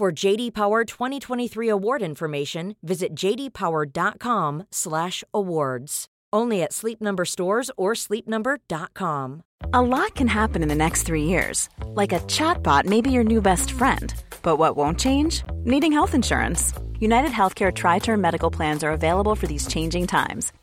For JD Power 2023 award information, visit jdpower.com/awards. Only at Sleep Number stores or sleepnumber.com. A lot can happen in the next three years. Like a chatbot may be your new best friend. But what won't change? Needing health insurance. United Healthcare Tri Term Medical Plans are available for these changing times.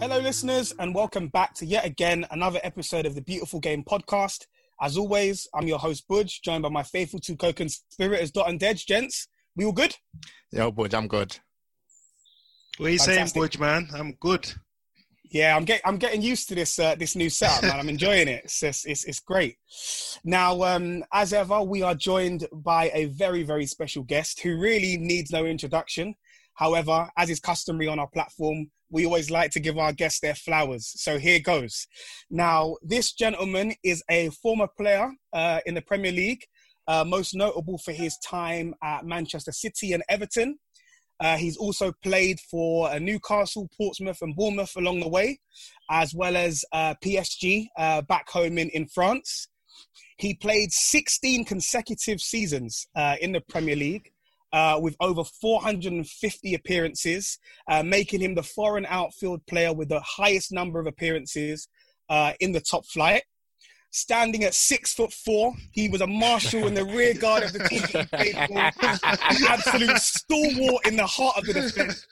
Hello, listeners, and welcome back to yet again another episode of the Beautiful Game podcast. As always, I'm your host, Buj, joined by my faithful two co conspirators, Dot and Dej. Gents, we all good? Yo, Buj, I'm good. What are you saying, Fantastic. Buj, man? I'm good. Yeah, I'm getting I'm getting used to this uh, this new setup, man. I'm enjoying it. It's, it's it's it's great. Now, um, as ever, we are joined by a very very special guest who really needs no introduction. However, as is customary on our platform, we always like to give our guests their flowers. So here goes. Now, this gentleman is a former player uh, in the Premier League, uh, most notable for his time at Manchester City and Everton. Uh, he's also played for uh, Newcastle, Portsmouth, and Bournemouth along the way, as well as uh, PSG uh, back home in, in France. He played 16 consecutive seasons in the Premier League. Uh, with over 450 appearances, uh, making him the foreign outfield player with the highest number of appearances uh, in the top flight. Standing at six foot four, he was a marshal in the rear guard of the team that he played an absolute stalwart in the heart of the defense.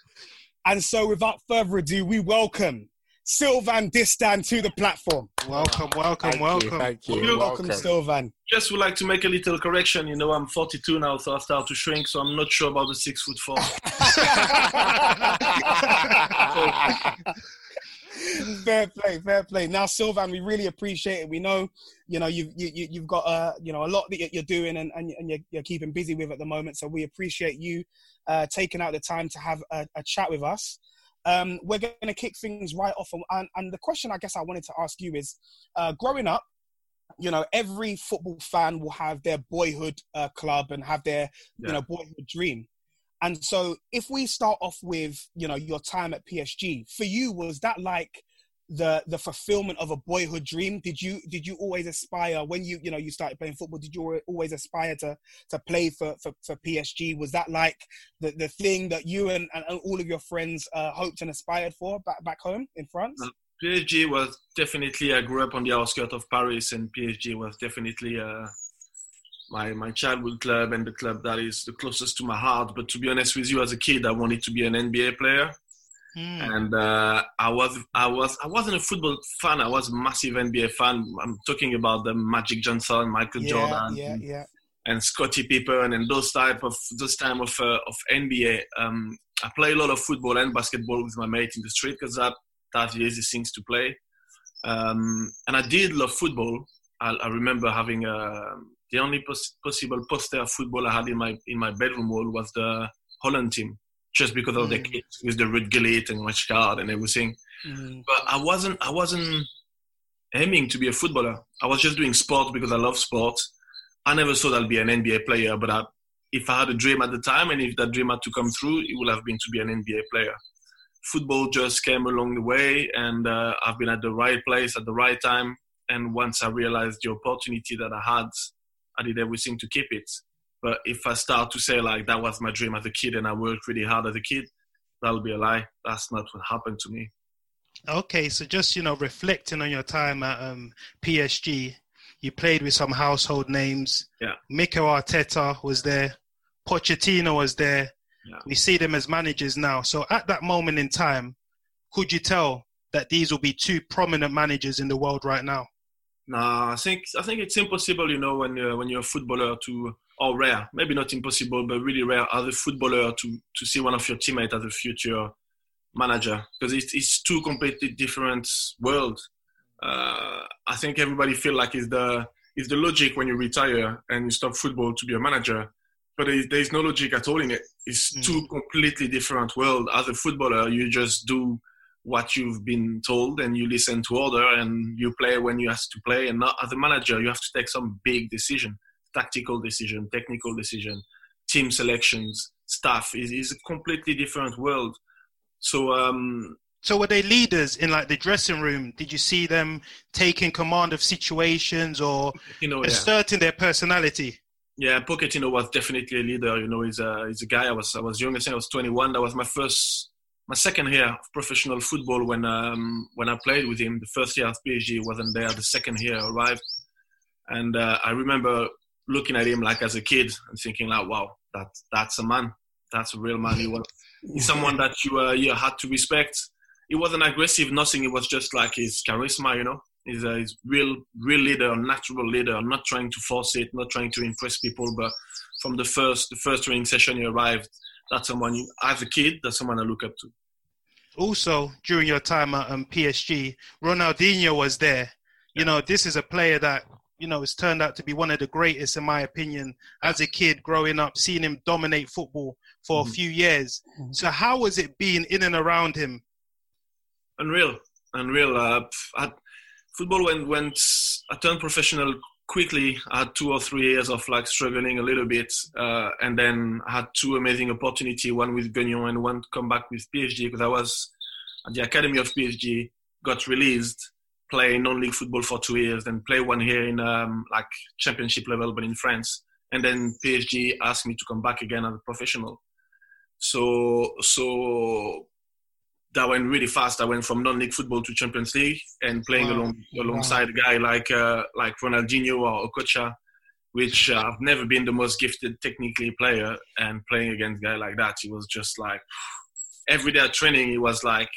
And so, without further ado, we welcome Sylvain Distin to the platform. Welcome, welcome, Thank welcome. you, thank you. You- Welcome, Welcome. Sylvain. Just would like to make a little correction. You know, I'm 42 now, so I start to shrink. So I'm not sure about the six foot four. fair play, fair play. Now, Sylvain, we really appreciate it. We know, you know, you've you, you- you've got uh, you know a lot that you're- you're doing and, and and you're, you're keeping busy with at the moment. So we appreciate you uh, taking out the time to have a, a chat with us. Um, we're going to kick things right off, and- and, the question I guess I wanted to ask you is, uh, growing up. You know, every football fan will have their boyhood uh, club and have their, you know, boyhood dream. And so, if we start off with you know your time at PSG, for you was that like the the fulfillment of a boyhood dream? Did you did you always aspire when you you know you started playing football? Did you always aspire to to play for for, for PSG? Was that like the, the thing that you and, and all of your friends uh, hoped and aspired for back back home in France? No. PSG was definitely. I grew up on the outskirts of Paris, and PSG was definitely uh, my my childhood club and the club that is the closest to my heart. But to be honest with you, as a kid, I wanted to be an NBA player, Hmm. and uh, I was I was I wasn't a football fan. I was a massive NBA fan. I'm talking about the Magic Johnson, Michael yeah, Jordan, yeah, yeah. and Scottie Pippen and those type of those time of uh, of NBA. Um, I play a lot of football and basketball with my mate in the street because that that's the easy things to play. Um, and I did love football. I, I remember having uh, the only pos- possible poster of football I had in my in my bedroom wall was the Holland team, just because of the Mm. kids with the Ruud Gullit and Rijkaard and everything Mm, but I wasn't I wasn't aiming to be a footballer. I was just doing sport because I love sports. I never thought I'd be an NBA player, but I, if I had a dream at the time and if that dream had to come through, it would have been to be an NBA player. Football just came along the way, and uh, I've been at the right place at the right time. And once I realized the opportunity that I had, I did everything to keep it. But if I start to say like that was my dream as a kid and I worked really hard as a kid, that'll be a lie. That's not what happened to me. Okay, so just you know, reflecting on your time at um, PSG, You played with some household names. Yeah. Mikel Arteta was there. Pochettino was there. Yeah. We see them as managers now. So at that moment in time, could you tell that these will be two prominent managers in the world right now? Nah, I think I think it's impossible, you know, when you're, when you're a footballer to, or rare, maybe not impossible, but really rare as a footballer to to see one of your teammates as a future manager because it's, it's two completely different worlds. Uh, I think everybody feel like it's the it's the logic when you retire and you stop football to be a manager, but there is, there is no logic at all in it. It's Mm. two completely different worlds. As a footballer, you just do what you've been told and you listen to order and you play when you have to play. And not as a manager, you have to take some big decision, tactical decision, technical decision, team selections, staff. is is a completely different world. So um, So were they leaders in like the dressing room? Did you see them taking command of situations or you know, yeah. asserting their personality? Yeah, Pochettino was definitely a leader. You know, he's a he's a guy. I was I was young. I think I was 21. That was my first, my second year of professional football when um when I played with him. The first year at PSG wasn't there. The second year arrived, and uh, I remember looking at him like as a kid and thinking like, wow, that that's a man. That's a real man. He was he's someone that you uh, you had to respect. He wasn't aggressive, nothing. It was just like his charisma, you know. He's a he's real, real leader, natural leader. Not trying to force it, not trying to impress people. But from the first, the first training session he arrived, that's someone you, as a kid, that's someone I look up to. Also, during your time at um, PSG, Ronaldinho was there. You know, this is a player that you know has turned out to be one of the greatest, in my opinion, as a kid growing up, seeing him dominate football for a Mhm. few years. Mhm. So, how was it being in and around him? Unreal, unreal. Uh, I, football went, went, I turned professional quickly. I had two or three years of like struggling a little bit, uh, and then I had two amazing opportunity. One with Gueugnon and one to come back with PSG because I was at the academy of PSG. Got released, play non-league football for two years, then play one year in um, like championship level, but in France. And then PSG asked me to come back again as a professional. So so that went really fast. I went from non-league football to Champions League and playing Wow. along alongside a guy like uh, like Ronaldinho or Okocha, which uh, I've never been the most gifted technically player. And playing against a guy like that, he was just like every day at training, he was like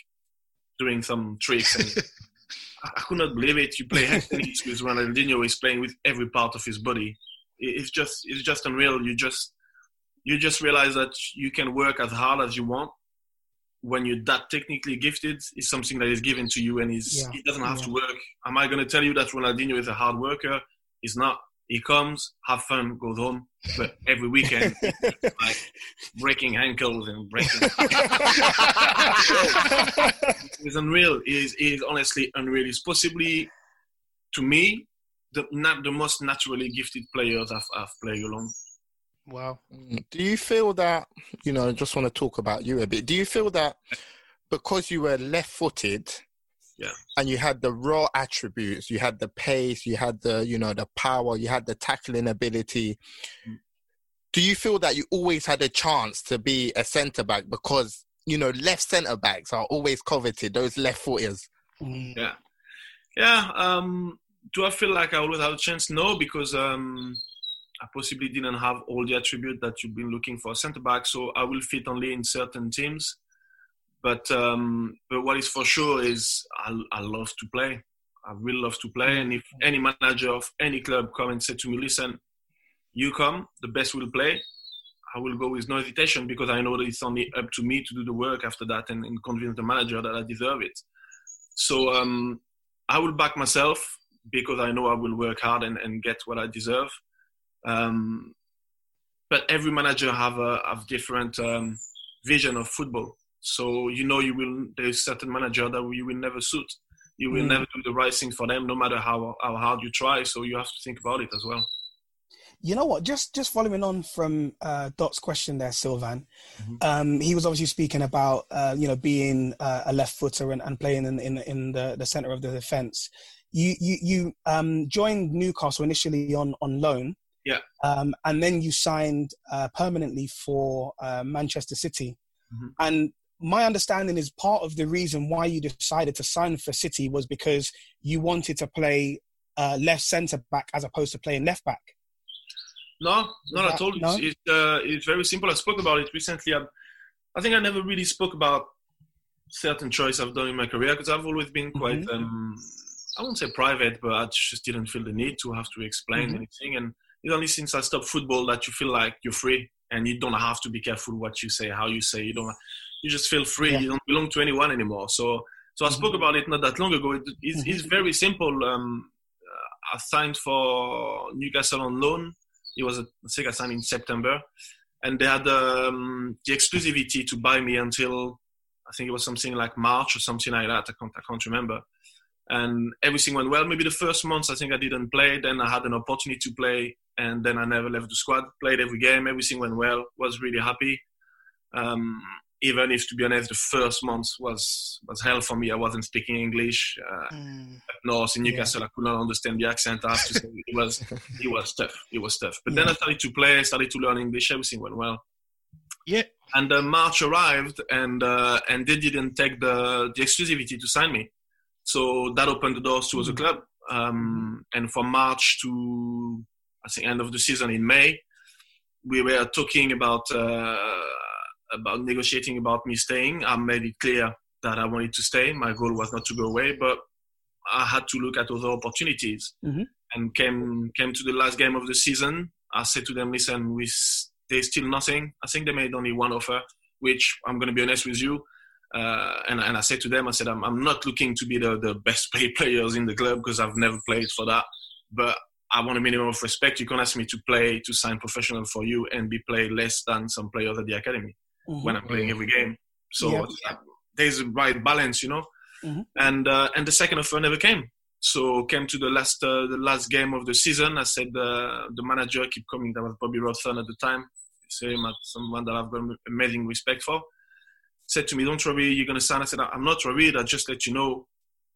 doing some tricks and. I could not believe it. You play head with Ronaldinho. He's playing with every part of his body. It's just, it's just unreal. You just, you just realize that you can work as hard as you want when you're that technically gifted It's something that is given to you and is Yeah, he doesn't have yeah. to work. Am I going to tell you that Ronaldinho is a hard worker? He's not. He comes, have fun, goes home, but every weekend like breaking ankles and breaking. it's unreal. It is, it is honestly unreal. It's possibly, to me, the not the most naturally gifted players I've, I've played along. Wow. Mm. Do you feel that, you know, I just want to talk about you a bit. Do you feel that because you were left footed Yeah. and you had the raw attributes, you had the pace, you had the, you know, the power, you had the tackling ability, Mm. do you feel that you always had a chance to be a centre back because, you know, left centre backs are always coveted, those left footers? Mm. Yeah. Yeah. Um, do I feel like I always have a chance? No, because um, I possibly didn't have all the attribute that you've been looking for a centre back. So I will fit only in certain teams. But um, but what is for sure is I, I love to play. I really love to play. And if any manager of any club come and say to me, listen, you come, the best will play. I will go with no hesitation because I know that it's only up to me to do the work after that and, and convince the manager that I deserve it. So um, I will back myself because I know I will work hard and, and get what I deserve. Um, but every manager have a have different um, vision of football. So you know you will there's certain manager that you will never suit. You will Mm. never do the right thing for them, no matter how how hard you try. So you have to think about it as well. You know what? Just just following on from uh, Dot's question there, Sylvain. Mhm. Um, he was obviously speaking about uh, you know being uh, a left footer and, and playing in in, in the, the center of the defense. You you you um, joined Newcastle initially on on loan. Yeah. Um, and then you signed uh, permanently for uh, Manchester City. Mhm. And my understanding is part of the reason why you decided to sign for City was because you wanted to play uh, left centre back as opposed to playing left back? No, not that- at all. no? It's, it's, uh, it's very simple. I spoke about it recently. I, I think I never really spoke about certain choice I've done in my career because I've always been quite, Mm-hmm. um, I won't say private, but I just didn't feel the need to have to explain Mhm. anything. And it's only since I stopped football that you feel like you're free and you don't have to be careful what you say, how you say. You don't. You just feel free. Yeah. You don't belong to anyone anymore. So, so I spoke about it not that long ago. It, it's, it's very simple. Um, uh, I signed for Newcastle on loan. It was, a, I think I signed in September, and they had um, the exclusivity to buy me until I think it was something like March or something like that. I can't, I can't remember. And everything went well. Maybe the first months I think I didn't play. Then I had an opportunity to play, and then I never left the squad. Played every game. Everything went well. Was really happy. Um, even if, to be honest, the first month was was hell for me. I wasn't speaking English. Uh, Mm. North in Newcastle, I could not understand the accent. I have to say it was it was tough. It was tough. But then I started to play, I started to learn English. Everything went well. Yeah. And uh, March arrived, and uh, and they didn't take the the exclusivity to sign me. So that opened the doors to other club. Um, and from March to I think end of the season in May, we were talking about uh, about negotiating about me staying. I made it clear that I wanted to stay. My goal was not to go away, but I had to look at other opportunities. Mhm. And came came to the last game of the season. I said to them, "Listen, we there's still nothing. I think they made only one offer, which I'm going to be honest with you." Uh, and, and I said to them, I said, I'm, I'm not looking to be the, the best paid players in the club because I've never played for that. But I want a minimum of respect. You can ask me to play, to sign professional for you and be paid less than some players at the academy Mhm. when I'm playing every game. So Yeah. there's a right balance, you know. Mhm. And uh, and the second offer never came. So came to the last uh, the last game of the season. I said uh, the manager keep coming. That was Bobby Robson at the time. Same someone that I've got amazing respect for. Said to me, "Don't worry, you're gonna sign." I said, "I'm not worried. I just let you know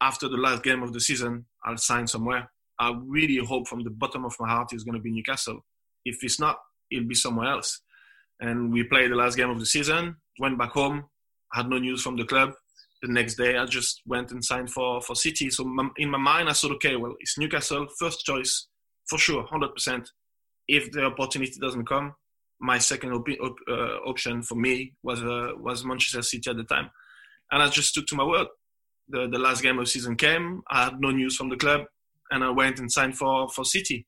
after the last game of the season, I'll sign somewhere. I really hope from the bottom of my heart it's gonna be Newcastle. If it's not, it'll be somewhere else." And we played the last game of the season. Went back home. Had no news from the club the next day I just went and signed for for City. So in my mind, I thought, okay, well, it's Newcastle first choice for sure, hundred percent. If the opportunity doesn't come, my second op- op- uh, option for me was uh, was Manchester City at the time, and I just took to my word. The the last game of season came. I had no news from the club, and I went and signed for for City.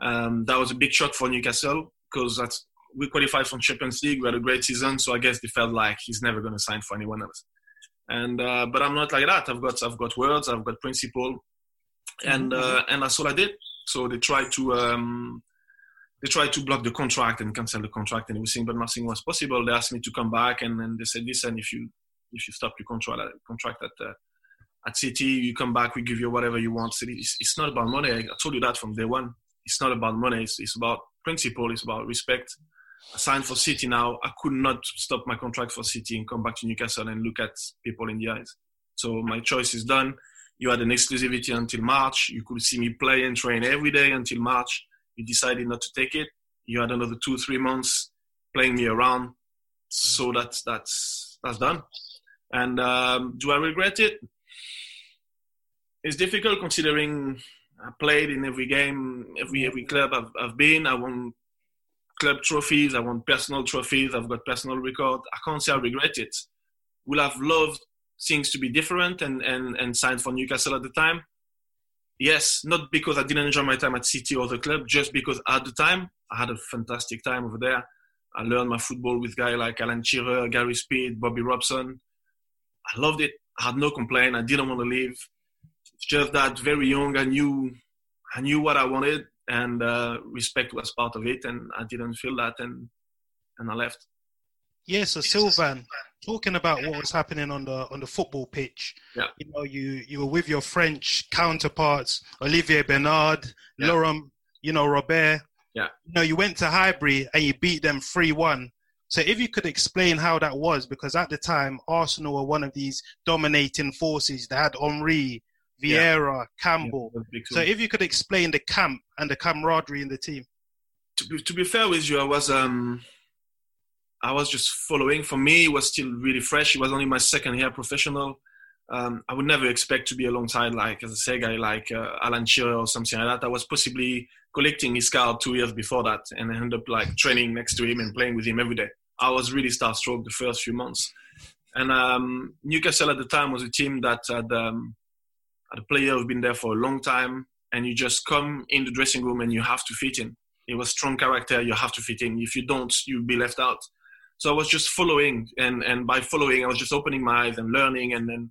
Um, that was a big shock for Newcastle because that's we qualified from Champions League. We had a great season, so I guess they felt like he's never going to sign for anyone else and uh, but I'm not like that. I've got I've got words, I've got principle, and uh, and that's all I did. So they tried to um, they tried to block the contract and cancel the contract and everything, but nothing was possible. They asked me to come back, and then they said, "Listen, if you if you stop your contract contract at uh, at City, you come back, we give you whatever you want." So it's, it's not about money. I told you that from day one. It's not about money. It's, it's about principle. It's about respect. I signed for City now. I could not stop my contract for City and come back to Newcastle and look at people in the eyes. So my choice is done. You had an exclusivity until March. You could see me play and train every day until March. You decided not to take it. You had another two, three months playing me around. So that's that's that's done. And um, do I regret it? It's difficult considering I played in every game, every every club I've, I've been. I won club trophies. I won personal trophies. I've got personal record. I can't say I regret it. Will I've loved things to be different and, and, and signed for Newcastle at the time? Yes, not because I didn't enjoy my time at City or the club, just because at the time I had a fantastic time over there. I learned my football with guys like Alan Shearer, Gary Speed, Bobby Robson. I loved it. I had no complaint. I didn't want to leave. It's just that very young, I knew, I knew what I wanted, and uh, respect was part of it. And I didn't feel that, and and I left. Yeah, so Sylvain, talking about what was happening on the on the football pitch. Yeah. You know, you you were with your French counterparts, Olivier Bernard, Yeah. Laurent, you know, Robert. Yeah. You know, you went to Highbury and you beat them three one. So if you could explain how that was, because at the time Arsenal were one of these dominating forces. They had Henry, Vieira, Campbell. Yeah, So if you could explain the camp and the camaraderie in the team. to be, to be fair with you, I was um, I was just following. For me, it was still really fresh. It was only my second year professional. um, I would never expect to be alongside, like as I say, a guy like uh, Alan Shearer or something like that. I was possibly collecting his card two years before that, and I ended up like training next to him and playing with him every day. I was really starstruck the first few months. And um, Newcastle at the time was a team that had, um, had a player who's been there for a long time, and you just come in the dressing room and you have to fit in. It was strong character, you have to fit in. If you don't, you'll be left out. So I was just following, and, and by following, I was just opening my eyes and learning, and then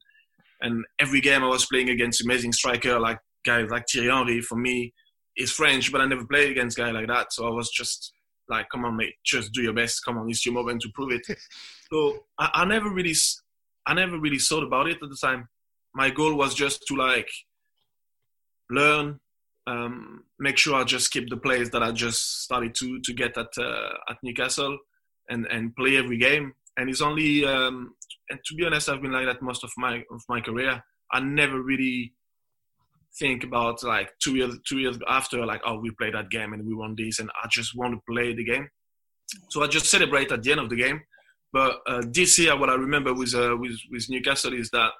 and every game I was playing against amazing striker like guys like Thierry Henry. For me, is French, but I never played against guy like that. So I was just like, come on, mate, just do your best. Come on, it's your moment to prove it. so I, I never really, I never really thought about it at the time. My goal was just to like learn, um, make sure I just keep the plays that I just started to to get at uh, at Newcastle, and and play every game. And it's only um, and to be honest, I've been like that most of my of my career. I never really think about like two years two years after like oh we played that game and we won this and I just want to play the game. So I just celebrate at the end of the game. But uh, this year, what I remember with uh, with with Newcastle is that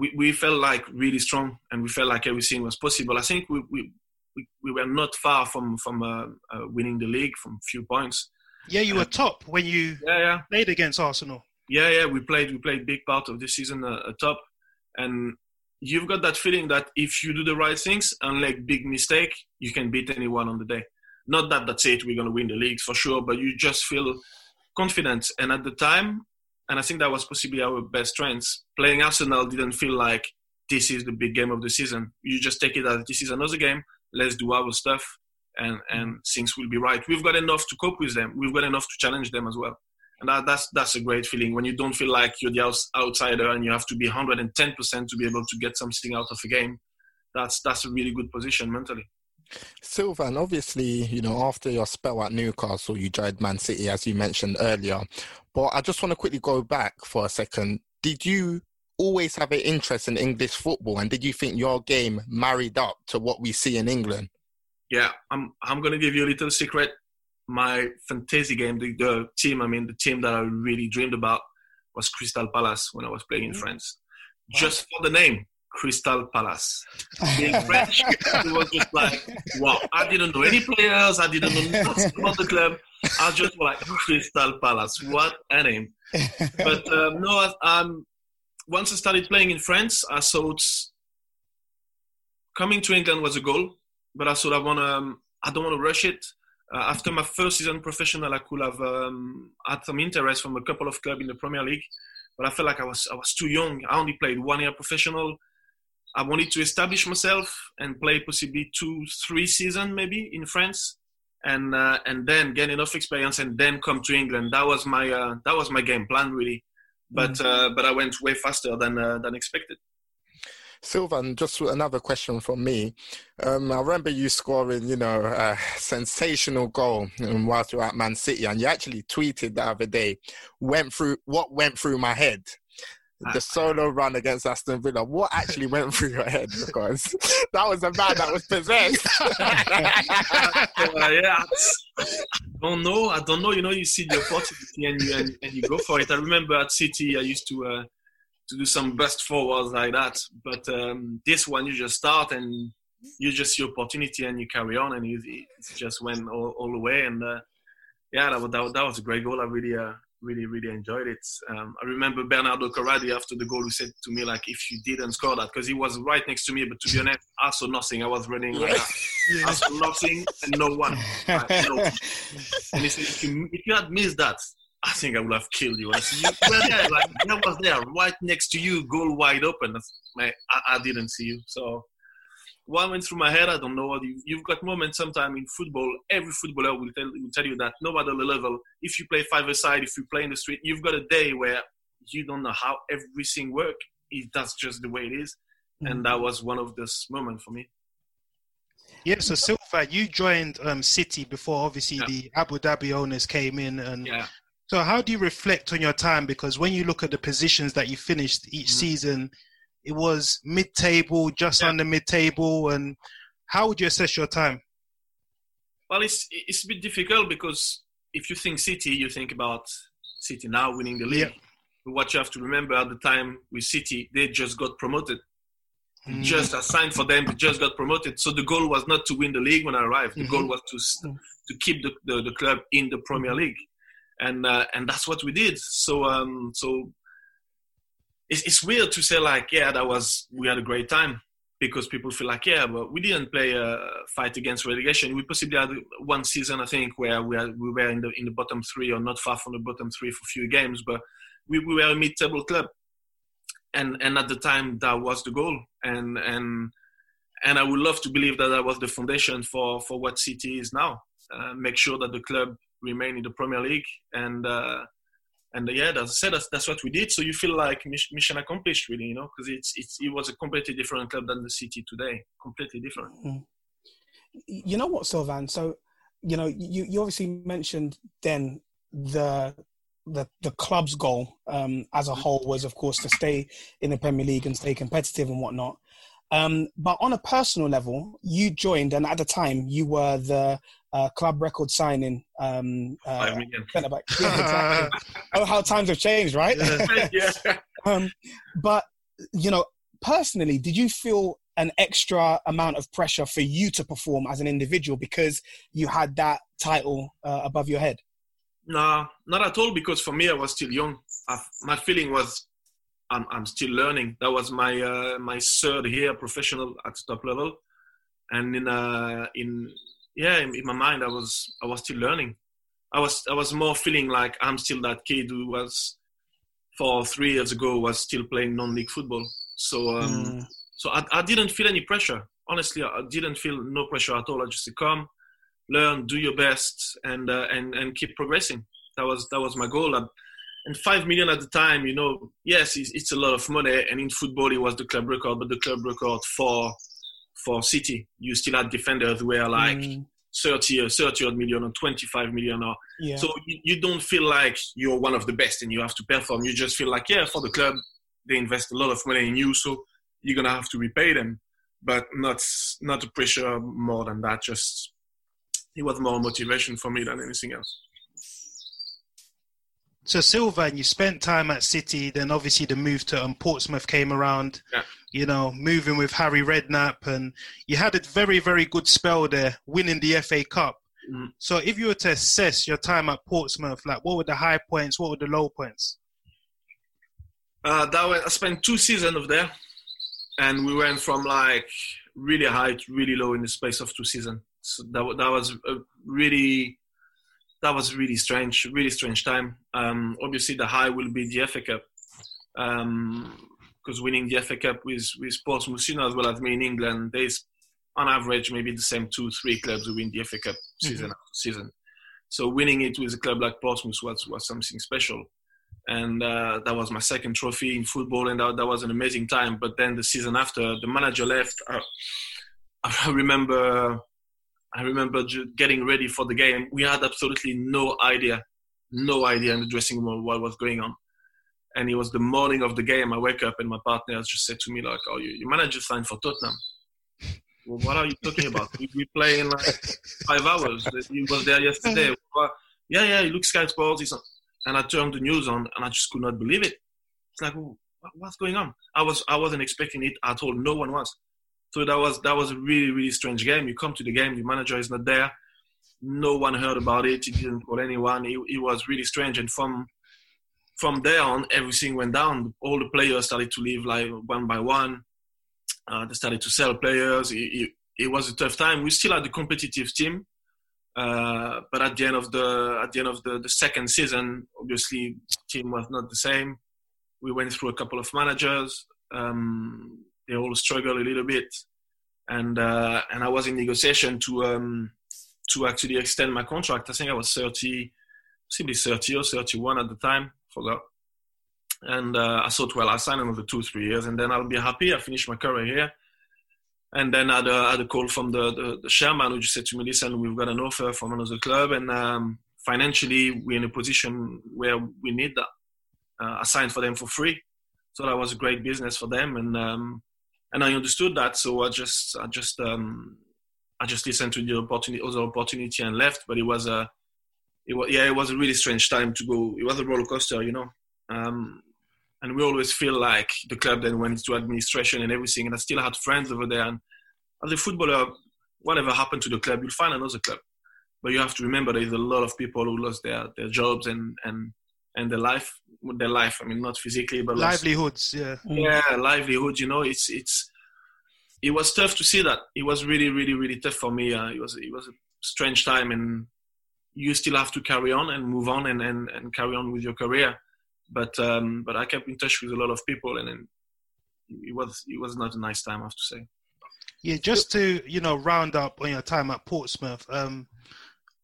we, we felt like really strong and we felt like everything was possible. I think we we, we, we were not far from from uh, uh winning the league from few points. Yeah, you were top when you yeah, yeah. played against Arsenal. Yeah, yeah, we played we played big part of the season uh, top, and you've got that feeling that if you do the right things and like big mistake, you can beat anyone on the day. Not that that's it, we're gonna win the league for sure, but you just feel confident. And at the time, and I think that was possibly our best strength. Playing Arsenal didn't feel like this is the big game of the season. You just take it as this is another game. Let's do our stuff, and and things will be right. We've got enough to cope with them. We've got enough to challenge them as well and that, that's that's a great feeling when you don't feel like you're the outsider and you have to be 110 percent to be able to get something out of a game. That's that's a really good position mentally. Sylvain, obviously, you know, after your spell at Newcastle, you joined Man City, as you mentioned earlier. But I just want to quickly go back for a second. Did you always have an interest in English football, and did you think your game married up to what we see in England? Yeah, I'm. I'm going to give you a little secret my fantasy game, the, the, team, I mean, the team that I really dreamed about was Crystal Palace when I was playing in mm. France. Wow. Just for the name, Crystal Palace. Being French, it was just like, wow, I didn't know any players, I didn't know nothing about the club. I just was like, Crystal Palace, what a name. But um, no, um, once I started playing in France, I thought coming to England was a goal, but I thought I want to, um, I don't want to rush it uh, after my first season professional, I could have um, had some interest from a couple of clubs in the Premier League, but I felt like I was I was too young. I only played one year professional. I wanted to establish myself and play possibly two, three seasons maybe in France, and uh, and then get enough experience and then come to England. That was my uh, that was my game plan really, but mm-hmm. but I went way faster than uh, than expected. Sylvain, just another question from me. Um, I remember you scoring, you know, a sensational goal whilst you were at Man City, and you actually tweeted the other day, "Went through what went through my head." The solo run against Aston Villa. What actually went through your head? Because that was a man that was possessed. uh, yeah, I don't know. I don't know. You know, you see the opportunity and you and, and, you go for it. I remember at City, I used to uh, to do some best forwards like that. But um, this one, you just start and you just see opportunity and you carry on, and it, it just went all, all, the way. And uh, yeah, that, that, that was a great goal. I really, uh, really, really enjoyed it. Um, I remember Bernardo Corradi after the goal who said to me like, "If you didn't score that, because he was right next to me, but to be honest, I saw nothing. I was running like. Yeah. I saw nothing and no one. Like, no. And he said, if you, if you had missed that, I think I would have killed you. I said, you were there, like I was there, right next to you, goal wide open. I, I didn't see you. So what went through my head, I don't know. What you, have got moments sometimes in football. Every footballer will tell, will tell you that no matter the level, if you play five aside, if you play in the street, you've got a day where you don't know how everything works. If that's just the way it is. Mm-hmm. And that was one of those moments for me. Yeah, so Sylvain, you joined um, City before obviously yeah. the Abu Dhabi owners came in and yeah. So how do you reflect on your time? Because when you look at the positions that you finished each mm. season, it was mid-table, just yeah. under mid-table, and how would you assess your time? Well, it's it's a bit difficult because if you think City, you think about City now winning the league. Yeah. what you have to remember at the time with City, they just got promoted. Mm. Just assigned for them, they just got promoted. So the goal was not to win the league when I arrived. The Mm-hmm. goal was to to keep the, the, the club in the Premier League, and uh, and that's what we did. So um so it's, it's weird to say like yeah that was we had a great time because people feel like yeah but we didn't play a fight against relegation. We possibly had one season I think where we had, we were in the in the bottom three or not far from the bottom three for a few games, but we, we were a mid-table club and and at the time that was the goal and and and I would love to believe that that was the foundation for for what City is now. Uh, make sure that the club remain in the Premier League and uh, and yeah, as I said, that's, that's what we did. So you feel like mission accomplished, really, you know, because it's it's it was a completely different club than the City today, completely different. You know what, Sylvain? So, you know, you, you obviously mentioned then the the the club's goal um, as a whole was, of course, to stay in the Premier League and stay competitive and whatnot. Um, but on a personal level, you joined, and at the time, you were the uh, club record signing um, uh, centre back. Yeah, exactly. oh, how times have changed, right? yeah. um, but you know, personally, did you feel an extra amount of pressure for you to perform as an individual because you had that title uh, above your head? No, not at all. Because for me, I was still young. I, my feeling was, I'm, I'm still learning. That was my uh, my third year professional at top level, and in uh, in yeah, in, in my mind, I was I was still learning. I was I was more feeling like I'm still that kid who was for three years ago was still playing non-league football. So um, Mm. so I, I didn't feel any pressure. Honestly, I didn't feel no pressure at all. I just said, come, learn, do your best, and uh, and and keep progressing. That was that was my goal. And, and five million at the time, you know, yes, it's, it's a lot of money. And in football, it was the club record, but the club record for for City, you still had defenders who were like Mm, 30 or 30 odd million or 25 million or yeah. so you, you don't feel like you're one of the best and you have to perform. You just feel like, yeah, for the club, they invest a lot of money in you, so you're gonna have to repay them. But not not a pressure more than that. Just it was more motivation for me than anything else. So Silva and you spent time at City, then obviously the move to um, Portsmouth came around. Yeah. You know, moving with Harry Redknapp, and you had a very, very good spell there, winning the FA Cup. Mhm. So, if you were to assess your time at Portsmouth, like what were the high points, what were the low points? Uh, that was, I spent two seasons of there, and we went from like really high to really low in the space of two seasons. So that that was a really that was really strange, really strange time. Um, obviously, the high will be the FA Cup, because winning the FA Cup with with Portsmouth, you know, as well as me in England, there's on average maybe the same two, three clubs who win the FA Cup season after season. So winning it with a club like Portsmouth was was something special and uh, that was my second trophy in football, and that, that was an amazing time. But then the season after, the manager left. Uh, I remember, I remember getting ready for the game. We had absolutely no idea, no idea in the dressing room what was going on. And it was the morning of the game. I wake up and my partner has just said to me like, "Oh, you, your manager signed for Tottenham." Well, what are you talking about? We, we play in like five hours. He was there yesterday. Yeah, yeah. He looks Sky Sports. He's on and I turned the news on, and I just could not believe it. It's like, "Wha- what's going on? I was, I wasn't expecting it at all. No one was. So that was that was a really, really strange game. You come to the game, the manager is not there. No one heard about it. He didn't call anyone. It, it was really strange. And from from there on, everything went down. All the players started to leave like one by one. Uh, they started to sell players. It, it, it was a tough time. We still had a competitive team. Uh, but at the end of the at the end of the, the second season, obviously, team was not the same. We went through a couple of managers. Um, they all struggle a little bit, and uh, and I was in negotiation to um, to actually extend my contract. I think I was thirty, simply thirty or thirty-one at the time. Forgot. And uh, I thought, well, I'll sign another two, three years, and then I'll be happy. I finish my career here. And then I had a, had a call from the, the, the chairman who just said to me, listen, we've got an offer from another club and um, financially we're in a position where we need that. Uh, I signed for them for free. So that was a great business for them. And, um, and I understood that. So I just, I just, um, I just listened to the opportunity, other opportunity and left. But it was a, it was, yeah, it was a really strange time to go. It was a roller coaster, you know. Um, and we always feel like the club then went into administration and everything. And I still had friends over there. And as a footballer, whatever happened to the club, you'll find another club. But you have to remember there's a lot of people who lost their, their jobs and, and and their life the life i mean not physically but livelihoods yeah. Yeah livelihoods you know it's it's it was tough to see that. It was really really really tough for me. Uh, it was it was a strange time and you still have to carry on and move on and and, and carry on with your career. But um but i kept in touch with a lot of people and then it was it was not a nice time i have to say. Yeah just to you know round up on your time at portsmouth um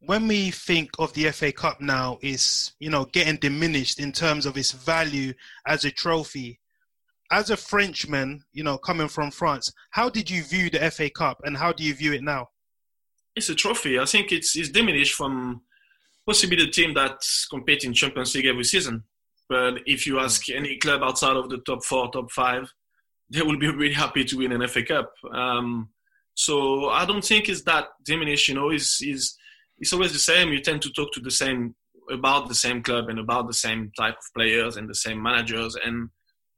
when we think of the FA Cup now is you know getting diminished in terms of its value as a trophy. As a Frenchman, you know, coming from France, how did you view the FA Cup and how do you view it now? It's a trophy. I think it's it's diminished from possibly the team that compete in Champions League every season. But if you ask any club outside of the top four, top five, they will be really happy to win an FA Cup. Um, so I don't think it's that diminished. You know, is is it's always the same. You tend to talk to the same about the same club and about the same type of players and the same managers and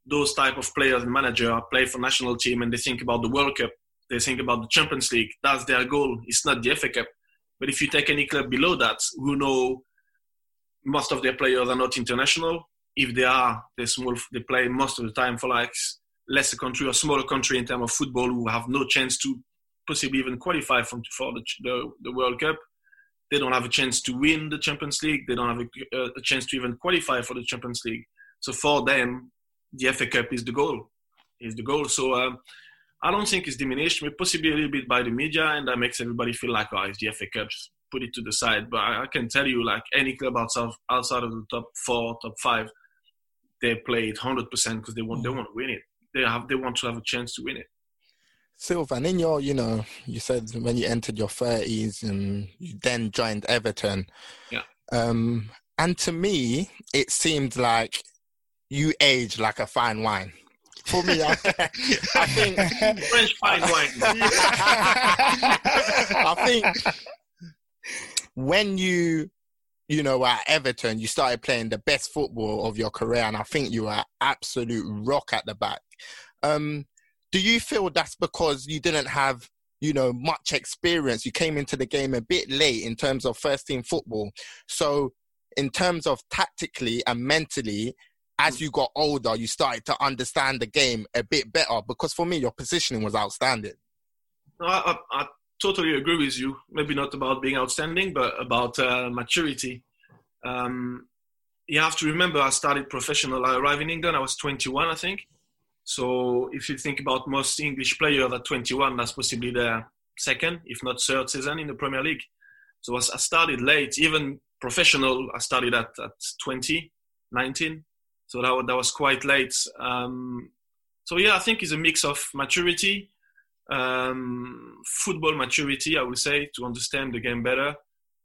those type of players and manager play for national team and they think about the World Cup, they think about the Champions League. That's their goal. It's not the FA Cup. But if you take any club below that, who know most of their players are not international. If they are, they small. They play most of the time for like lesser country or smaller country in terms of football, who have no chance to possibly even qualify from for the, the, the World Cup they don't have a chance to win the Champions League. They don't have a, a chance to even qualify for the Champions League. So for them, the FA Cup is the goal. Is the goal. So um, I don't think it's diminished. Maybe possibly a little bit by the media, and that makes everybody feel like, oh, it's the FA Cup. Just put it to the side. But I, I can tell you, like any club outside outside of the top four, top five, they play it hundred percent because they want they mm. want to win it. They have they want to have a chance to win it. Sylvain, in your, you know, you said when you entered your 30s and you then joined Everton. Yeah. Um, and to me, it seemed like you aged like a fine wine. For me, I, I think French fine wine. I think when you, you know, at Everton, you started playing the best football of your career, and I think you were absolute rock at the back. Um, do you feel that's because you didn't have you know much experience? You came into the game a bit late in terms of first team football. So in terms of tactically and mentally as mm. you got older you started to understand the game a bit better. Because for me your positioning was outstanding. I, I, I totally agree with you. Maybe not about being outstanding but about uh, maturity. Um, you have to remember i started professional. I arrived in england. I was 21 i think so if you think about most English players at 21, that's possibly their second, if not third season in the Premier League. So I started late, even professional. I started at, at 20, 19. So that, that was quite late. Um, so yeah, I think it's a mix of maturity, um, football maturity, I would say, to understand the game better,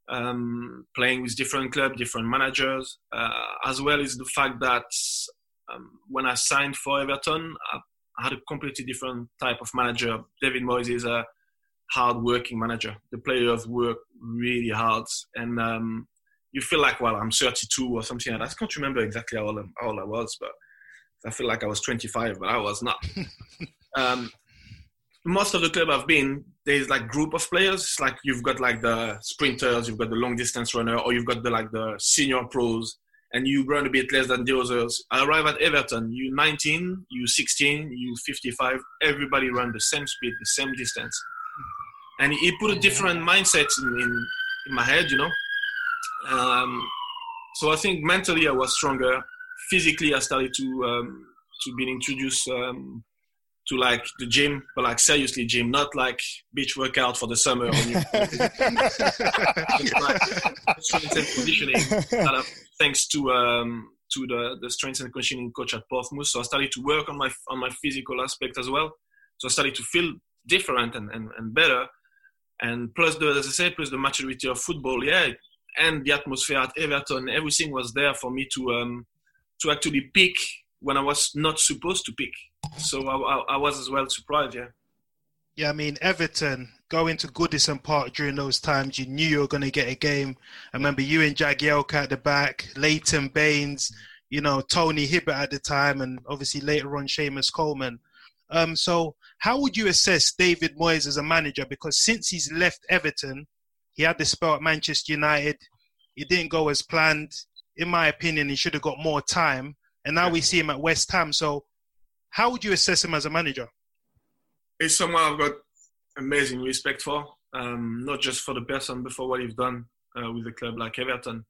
um, playing with different clubs, different managers, uh, as well as the fact that um, when I signed for Everton, I, I, had a completely different type of manager. David Moyes is a hard-working manager. The players work really hard, and um, you feel like, well, I'm 32 or something like that. I can't remember exactly how old, how old I was, but I feel like I was 25, but I was not. um, most of the club I've been, there's like group of players. It's like you've got like the sprinters, you've got the long distance runner, or you've got the like the senior pros and you run a bit less than the others. I arrive at Everton, you 19, you 16, you 55, everybody run the same speed, the same distance. And he put a different mindset in, in, in my head, you know. Um, so I think mentally I was stronger. Physically, I started to um, to be introduced um, to like the gym, but like seriously gym, not like beach workout for the summer. like strength and conditioning, thanks to um, to the the strength and conditioning coach at Portsmouth. So I started to work on my on my physical aspect as well. So I started to feel different and, and, and better. And plus the as I said, plus the maturity of football, yeah, and the atmosphere at Everton, everything was there for me to um, to actually pick when I was not supposed to pick. So I, I, I was as well surprised, yeah. Yeah, I mean Everton going to Goodison Park during those times, you knew you were going to get a game. I remember you and Jagielka at the back, Leighton Baines, you know, Tony Hibbert at the time, and obviously later on Seamus Coleman. Um, so, how would you assess David Moyes as a manager? Because since he's left Everton, he had the spell at Manchester United. It didn't go as planned. In my opinion, he should have got more time. And now we see him at West Ham. So, how would you assess him as a manager? It's someone I've got amazing respect for, um, not just for the person, but for what he's done uh, with a club like Everton.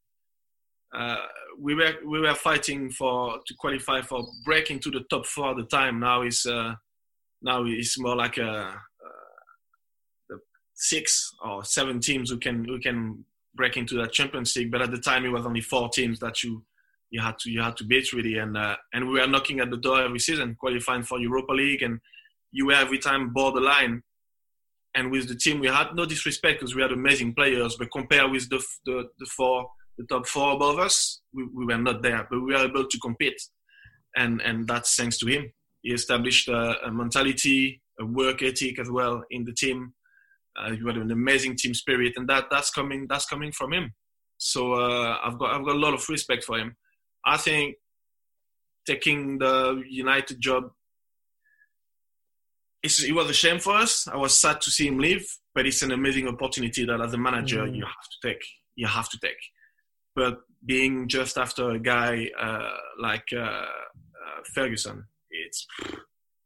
Uh, we were we were fighting for to qualify for breaking to the top four at the time. Now it's uh, now it's more like a, uh, six or seven teams who can who can break into that Champions League. But at the time, it was only four teams that you you had to you had to beat really, and uh, and we were knocking at the door every season, qualifying for Europa League, and you were every time borderline. And with the team, we had no disrespect because we had amazing players, but compared with the the, the four the top four above us, we, we were not there, but we were able to compete, and and that's thanks to him he established a, a mentality, a work ethic as well in the team. Uh, you had an amazing team spirit, and that that's coming that's coming from him. So uh, I've got I've got a lot of respect for him. I think taking the United job, it was a shame for us. I was sad to see him leave, but it's an amazing opportunity that as a manager mm. you have to take. You have to take. But being just after a guy uh, like uh, uh, Ferguson, it's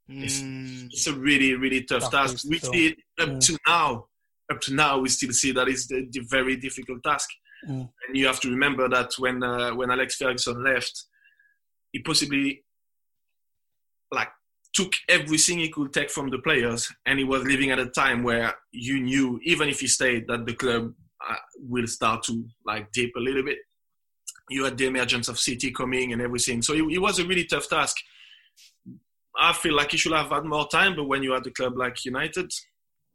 it's, mm. it's, a really really tough task. We see it up to now. Up to now, we still see that it's the very difficult task. Mm. And you have to remember that when uh, when Alex Ferguson left, he possibly like took everything he could take from the players, and he was living at a time where you knew, even if he stayed, that the club uh, will start to like dip a little bit. You had the emergence of City coming and everything, so it, it was a really tough task. I feel like he should have had more time, but when you are the club like United,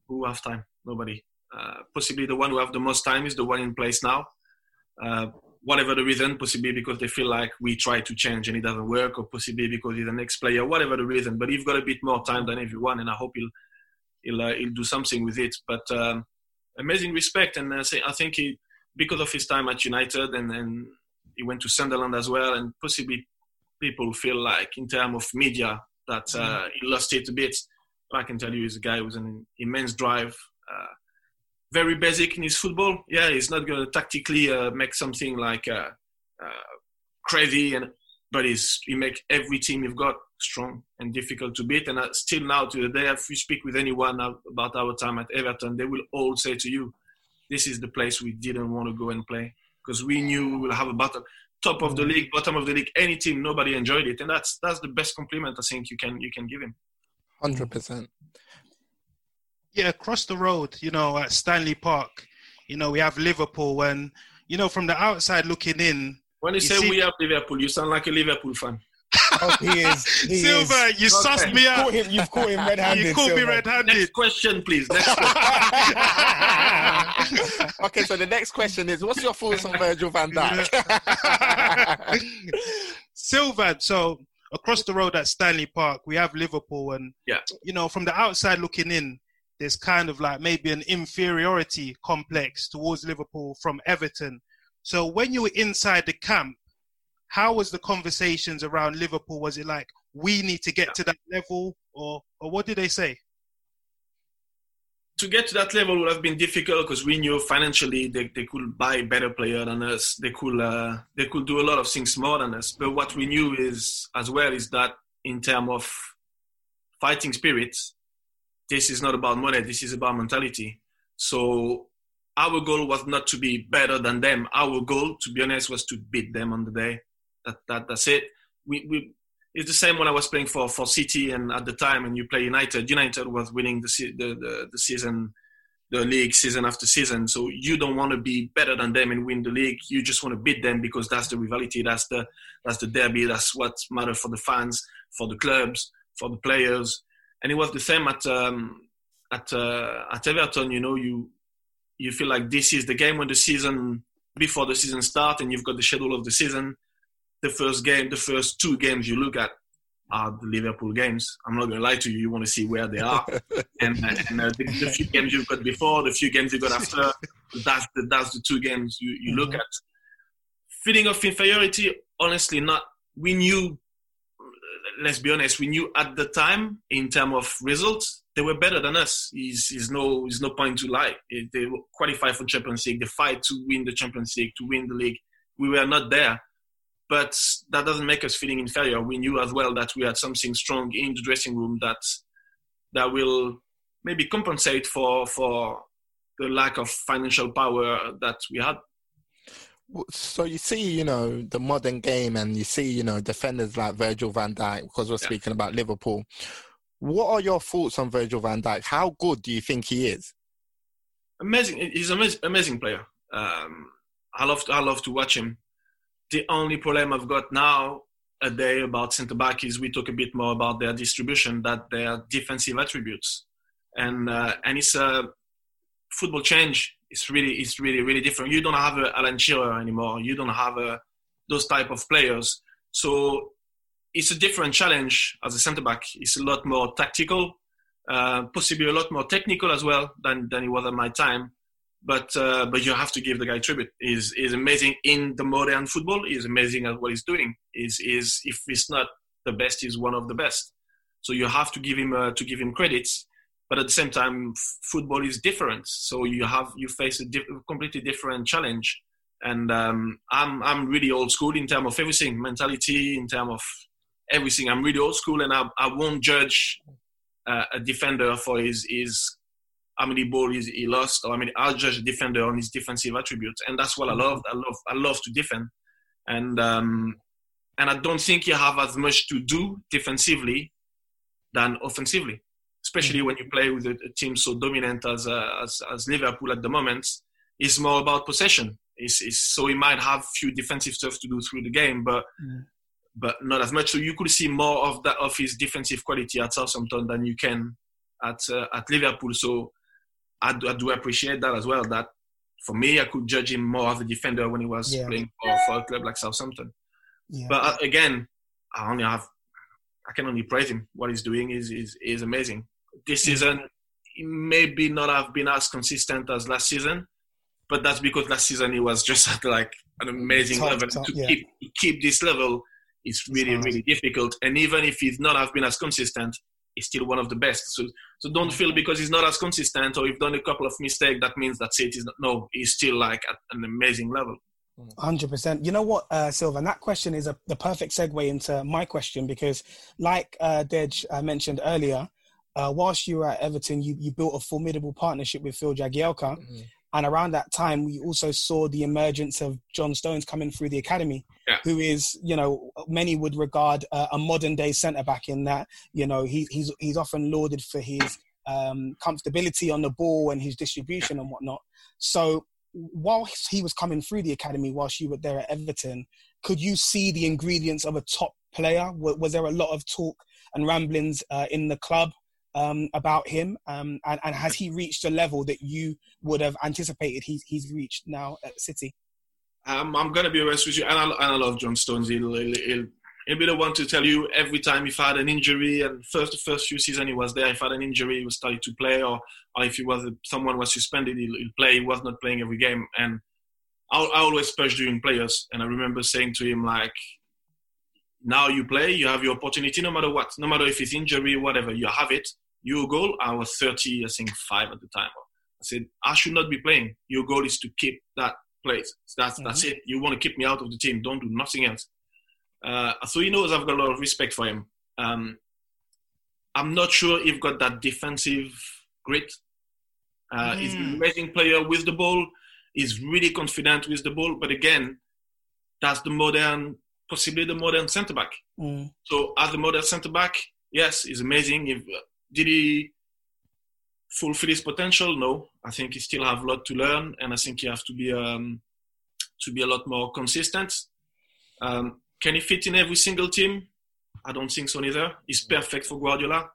who have time? Nobody. Uh, possibly the one who have the most time is the one in place now. Uh, whatever the reason, possibly because they feel like we try to change and it doesn't work, or possibly because he's the next player, whatever the reason. But he's got a bit more time than everyone, and I hope he'll he'll, uh, he'll do something with it. But um, amazing respect, and uh, I think he because of his time at United, and then he went to Sunderland as well, and possibly people feel like in terms of media that uh, mm-hmm. he lost it a bit. But I can tell you, he's a guy with an immense drive. Uh, very basic in his football. Yeah, he's not going to tactically uh, make something like uh, uh, crazy, and but he's, he make every team you've got strong and difficult to beat. And uh, still now to the day, if you speak with anyone about our time at Everton, they will all say to you, "This is the place we didn't want to go and play because we knew we will have a battle." top of the league, bottom of the league, any team, nobody enjoyed it, and that's that's the best compliment I think you can you can give him. Hundred percent. Yeah, across the road, you know, at Stanley Park, you know, we have Liverpool, and you know, from the outside looking in. When you, you say see... we have Liverpool, you sound like a Liverpool fan. Oh, he is. He Silver, is. you okay. sussed me out. You've caught him, you've caught him red-handed. You caught Silver. me red-handed. Next question, please. Next question. okay, so the next question is, what's your thoughts on Virgil van Dijk? Silver, so across the road at Stanley Park, we have Liverpool, and yeah, you know, from the outside looking in, there's kind of like maybe an inferiority complex towards Liverpool from Everton. So when you were inside the camp, how was the conversations around Liverpool? Was it like we need to get to that level, or or what did they say? To get to that level would have been difficult because we knew financially they, they could buy better player than us. They could uh, they could do a lot of things more than us. But what we knew is as well is that in terms of fighting spirit, this is not about money. This is about mentality. So our goal was not to be better than them. Our goal, to be honest, was to beat them on the day that, that that's it. We, we it's the same when I was playing for, for City and at the time when you play United, United was winning the, the, the, the season, the league season after season. So you don't want to be better than them and win the league. You just want to beat them because that's the rivalry, that's the that's the derby, that's what matters for the fans, for the clubs, for the players. And it was the same at um, at uh, at Everton. You know, you you feel like this is the game when the season before the season starts, and you've got the schedule of the season the first game, the first two games you look at are the Liverpool games. I'm not going to lie to you. You want to see where they are, and, and uh, the, the, few games you've got before, the few games you've got after. That's the that's the two games you, you mm-hmm. look at. Feeling of inferiority, honestly, not we knew, let's be honest, we knew at the time in terms of results, they were better than us. Is is no is no point to lie. They qualified for Champions League. They fight to win the Champions League, to win the league. We were not there, but that doesn't make us feeling inferior. We knew as well that we had something strong in the dressing room that that will maybe compensate for for the lack of financial power that we had. So you see, you know, the modern game, and you see, you know, defenders like Virgil Van Dijk. Because we're yeah. speaking about Liverpool. What are your thoughts on Virgil Van Dijk? How good do you think he is? Amazing. He's an amazing, amazing player. Um, I love to, I love to watch him. The only problem I've got now a day about centre back is we talk a bit more about their distribution, that their defensive attributes, and uh, and it's a football change. It's really it's really really different. You don't have a Alan Shearer anymore. You don't have a, those type of players. So it's a different challenge as a centre back. It's a lot more tactical, uh, possibly a lot more technical as well than than it was at my time but uh, but you have to give the guy tribute. He's, he's amazing in the modern football. He's amazing at what he's doing. Is is if he's not the best, he's one of the best. So you have to give him uh, to give him credits. But at the same time, f- football is different. So you have you face a di- completely different challenge. And um, I'm I'm really old school in terms of everything, mentality, in terms of everything. I'm really old school, and I I won't judge uh, a defender for his his how many balls he lost, or I mean, I'll judge a defender on his defensive attributes, and that's what I love. I love, I love to defend, and um, and I don't think you have as much to do defensively than offensively, especially when you play with a, a team so dominant as, uh, as as Liverpool at the moment. It's more about possession. It's, it's, so he might have few defensive stuff to do through the game, but. Mm. But not as much. So you could see more of that of his defensive quality at Southampton than you can at uh, at Liverpool. So I do, I do appreciate that as well. That for me, I could judge him more as a defender when he was yeah. playing for, for, a club like Southampton. Yeah. But uh, again, I only have, I can only praise him. What he's doing is is, is amazing. This season, maybe not have been as consistent as last season, but that's because last season he was just at like an amazing top, level. Top, to yeah. keep keep this level is really really difficult. And even if he's not have been as consistent, is still one of the best. So, so don't feel because he's not as consistent or you've done a couple of mistakes that means that's it. He's not, no, he's still like at an amazing level. Hundred percent. You know what, uh, Silva? And that question is a, the perfect segue into my question because, like uh, Dej uh, mentioned earlier, uh, whilst you were at Everton, you, you built a formidable partnership with Phil Jagielka, mm-hmm. and around that time, we also saw the emergence of John Stones coming through the academy yeah. who is, you know, many would regard uh, a modern day centre back in that, you know, he, he's he's often lauded for his um, comfortability on the ball and his distribution and whatnot. So whilst he was coming through the academy, whilst you were there at Everton, could you see the ingredients of a top player? Was, was there a lot of talk and ramblings uh, in the club um, about him? Um, and, and, has he reached a level that you would have anticipated he's, he's reached now at City? I'm, I'm going to be honest with you, and I, and I love John Stones. He'll, he'll, he'll, he'll, be the one to tell you every time if had an injury, and first first few seasons he was there. If had an injury, he was starting to play, or, or if he was someone was suspended, he'll, he'll, play. He was not playing every game, and I, I always push during players. And I remember saying to him like, "Now you play, you have your opportunity, no matter what, no matter if it's injury, whatever, you have it. Your goal. I was 30, I think five at the time. I said I should not be playing. Your goal is to keep that place. That's mm-hmm. that's it. You want to keep me out of the team. Don't do nothing else. Uh, so he knows I've got a lot of respect for him. Um, I'm not sure if he's got that defensive grit. Uh, mm. He's an amazing player with the ball. He's really confident with the ball. But again, that's the modern, possibly the modern centre back. Mm. So as the modern centre back, yes, he's amazing. If, did he fulfill his potential? No, I think he still have a lot to learn, and I think he have to be um, to be a lot more consistent. Um, can he fit in every single team? I don't think so neither. He's perfect for Guardiola.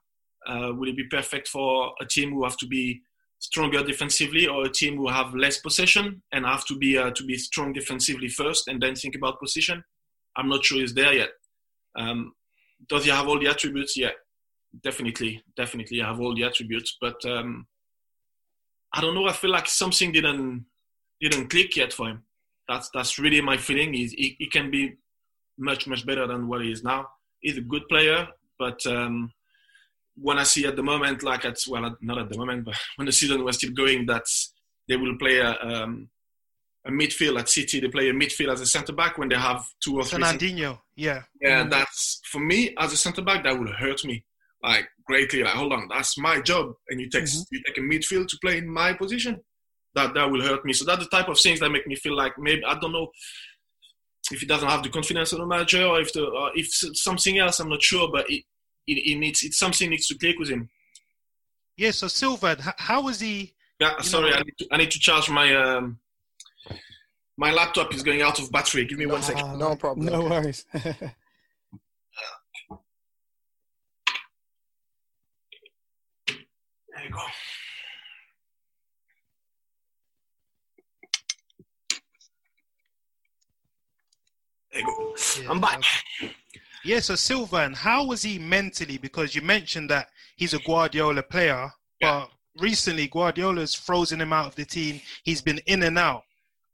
Uh, will he be perfect for a team who have to be stronger defensively, or a team who have less possession and have to be uh, to be strong defensively first and then think about position? I'm not sure he's there yet. Um, does he have all the attributes? Yeah, definitely, definitely I have all the attributes, but um, I don't know. I feel like something didn't didn't click yet for him. That's that's really my feeling. He, he, he can be much much better than what he is now. He's a good player, but um, when I see at the moment, like at well, not at the moment, but when the season was still going, that they will play a, um, a midfield at City. They play a midfield as a centre back when they have two or three. Fernandinho, yeah, yeah. Mm-hmm. That's for me as a centre back. That would hurt me like greatly. Like, hold on, that's my job, and you take mm-hmm. you take a midfield to play in my position. That that will hurt me. So that's the type of things that make me feel like maybe I don't know if he doesn't have the confidence of the manager or if the or if something else. I'm not sure, but it, it, it needs it's something needs to click with him. Yeah. So Silva, how was he? Yeah. Sorry, I need, to, I need to charge my. Um, my laptop is going out of battery. Give me one second. No problem. No worries. There you go. There you go. Yeah, I'm back. Yeah, so Sylvain, how was he mentally? Because you mentioned that he's a Guardiola player, yeah. but recently Guardiola's frozen him out of the team. He's been in and out.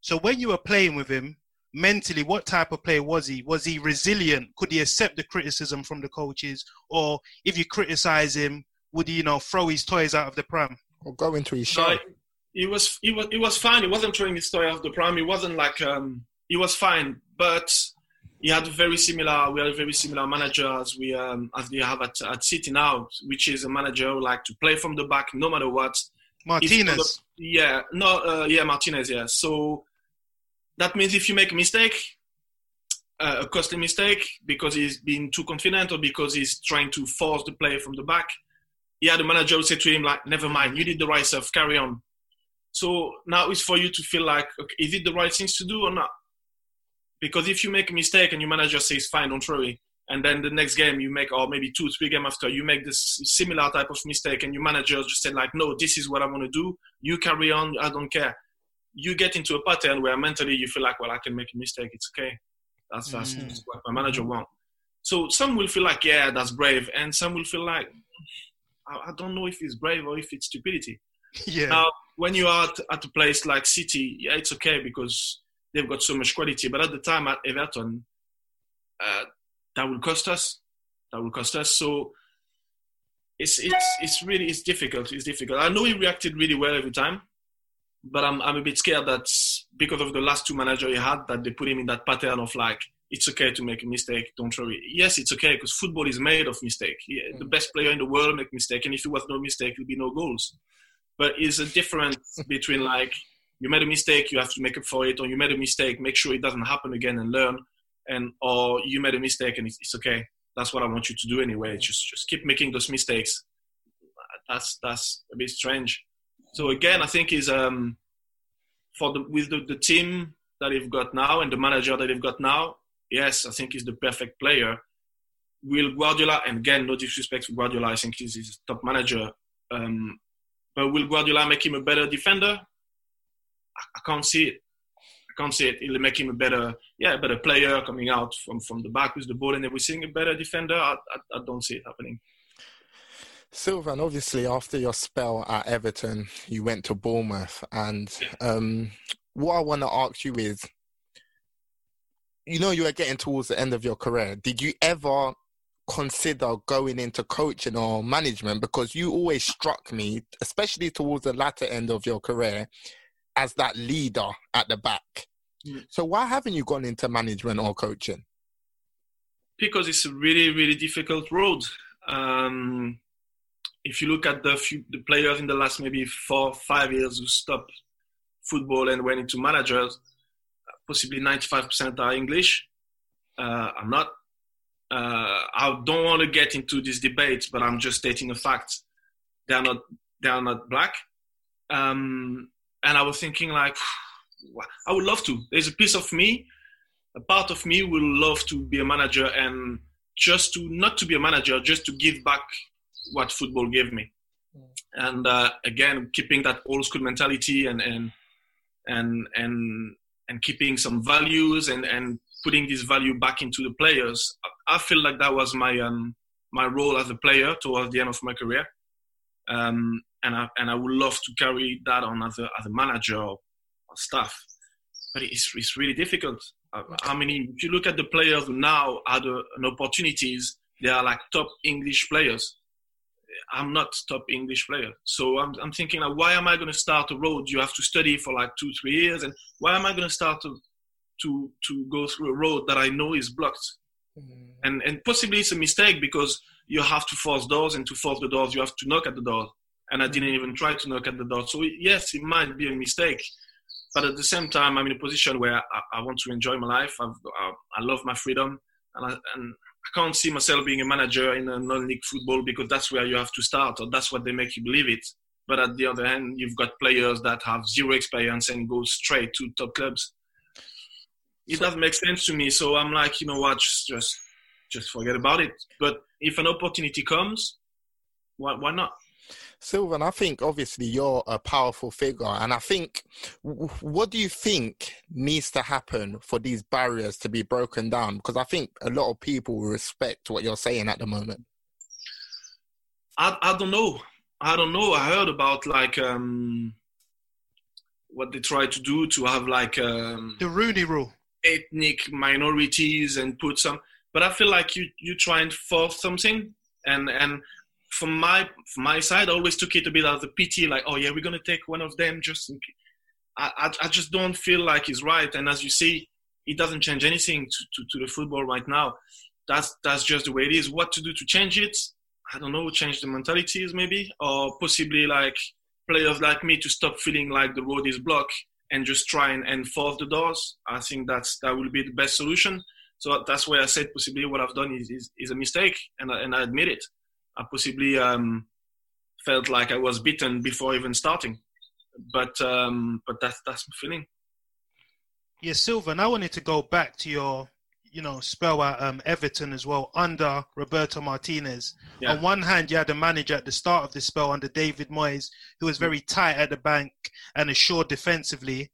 So when you were playing with him, mentally, what type of player was he? Was he resilient? Could he accept the criticism from the coaches? Or if you criticize him, would he, you know, throw his toys out of the pram? Or go into his shell? he was, he was, he was fine. He wasn't throwing his toy out of the pram. He wasn't like, um, he was fine. But he had very similar, we had a very similar manager as we, um, as we have at, at City now, which is a manager who like to play from the back no matter what. Martinez. yeah, no, uh, yeah, Martinez, yeah. So that means if you make a mistake, uh, a costly mistake because he's been too confident or because he's trying to force the play from the back, yeah, the manager would say to him like, "Never mind, you did the right stuff. Carry on." So now it's for you to feel like, okay, is it the right things to do or not? Because if you make a mistake and your manager says, "Fine, don't worry," and then the next game you make, or maybe two, three game after, you make this similar type of mistake, and your manager just said like, "No, this is what I want to do. You carry on. I don't care." You get into a pattern where mentally you feel like, "Well, I can make a mistake. It's okay. That's that's mm. what my manager wants." So some will feel like, "Yeah, that's brave," and some will feel like, I, don't know if it's brave or if it's stupidity. Yeah. Now, when you are at, at a place like City, yeah, it's okay because they've got so much quality. But at the time at Everton, uh, that will cost us. That will cost us. So it's it's it's really it's difficult. It's difficult. I know he reacted really well every time, but I'm I'm a bit scared that because of the last two managers he had, that they put him in that pattern of like it's okay to make a mistake. Don't worry. Yes, it's okay because football is made of mistake. Yeah, the best player in the world make mistake, and if it was no mistake, there'll be no goals. But it's a difference between like you made a mistake, you have to make up for it, or you made a mistake, make sure it doesn't happen again and learn, and or you made a mistake and it's, it's okay. That's what I want you to do anyway. Just just keep making those mistakes. That's that's a bit strange. So again, I think is um for the with the, the team that they've got now and the manager that they've got now, yes, I think he's the perfect player. Will Guardiola, and again, no disrespect to Guardiola, I think he's his top manager. Um, but will Guardiola make him a better defender? I, I, can't see it. I can't see it. It'll make him a better, yeah, a better player coming out from, from the back with the ball and everything. A better defender. I, I, I don't see it happening. Sylvain, obviously, after your spell at Everton, you went to Bournemouth. And um, what I want to ask you is you know you were getting towards the end of your career. Did you ever consider going into coaching or management? Because you always struck me, especially towards the latter end of your career, as that leader at the back. Mm. So why haven't you gone into management or coaching? Because it's a really, really difficult road. Um, if you look at the few, the players in the last maybe four, five years who stopped football and went into managers, possibly 95% are English. Uh, I'm not. Uh, I don't want to get into this debate, but I'm just stating a fact. They are not. They are not black. Um, and I was thinking, like, I would love to. There's a piece of me, a part of me will love to be a manager and just to not to be a manager, just to give back what football gave me. And uh, again, keeping that old school mentality and and and and and keeping some values and, and putting this value back into the players. I feel like that was my um, my role as a player towards the end of my career, um, and I and I would love to carry that on as a as a manager or, staff. But it's it's really difficult. I mean, if you look at the players now an opportunities, they are like top English players. I'm not top English player, so I'm, I'm thinking like, why am I going to start a road you have to study for like two, three years, and why am I going to start to to to go through a road that I know is blocked, mm. and and possibly it's a mistake because you have to force doors, and to force the doors you have to knock at the door, and I didn't even try to knock at the door. So yes, it might be a mistake, but at the same time, I'm in a position where I, I want to enjoy my life. I've, I, I love my freedom, and I, and I can't see myself being a manager in a non-league football because that's where you have to start, or that's what they make you believe it. But at the other hand, you've got players that have zero experience and go straight to top clubs. It doesn't make sense to me. So I'm like, you know what, just just, just forget about it. But if an opportunity comes, why, why not? Sylvain, I think obviously you're a powerful figure, and I think what do you think needs to happen for these barriers to be broken down? Because I think a lot of people respect what you're saying at the moment. I I don't know. I don't know. I heard about like um, what they try to do to have like um, the Rooney Rule, ethnic minorities, and put some. But I feel like you you try and force something, and and from my from my side, I always took it a bit as a pity, like, oh yeah, we're gonna take one of them. Just, I, I, I just don't feel like he's right. And as you see, it doesn't change anything to, to, to the football right now. That's that's just the way it is. What to do to change it? I don't know. Change the mentalities maybe, or possibly like players like me to stop feeling like the road is blocked and just try and enforce the doors. I think that's that will be the best solution. So that's why I said possibly what I've done is, is, is a mistake, and I, and I admit it. I possibly um, felt like I was beaten before even starting. But um, but that's that's my feeling. Yeah, Sylvain, I wanted to go back to your you know spell at um, Everton as well under Roberto Martinez. Yeah. On one hand, you had a manager at the start of the spell under David Moyes who was very tight at the bank and assured defensively.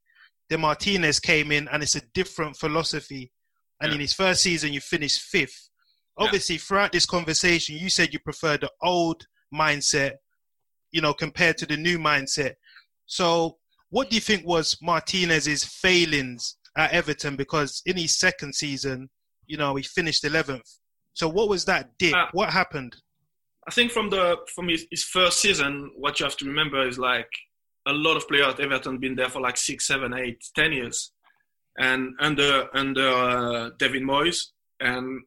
Then Martinez came in, and it's a different philosophy. And yeah. in his first season, you finished fifth obviously yeah. throughout this conversation you said you prefer the old mindset you know compared to the new mindset. So what do you think was martinez's failings at everton? Because in his second season you know he finished 11th so what was that dip? Uh, what happened? I think from the from his, his, first season what you have to remember is like a lot of players at everton been there for like six seven eight ten years. And under under uh, David Moyes, and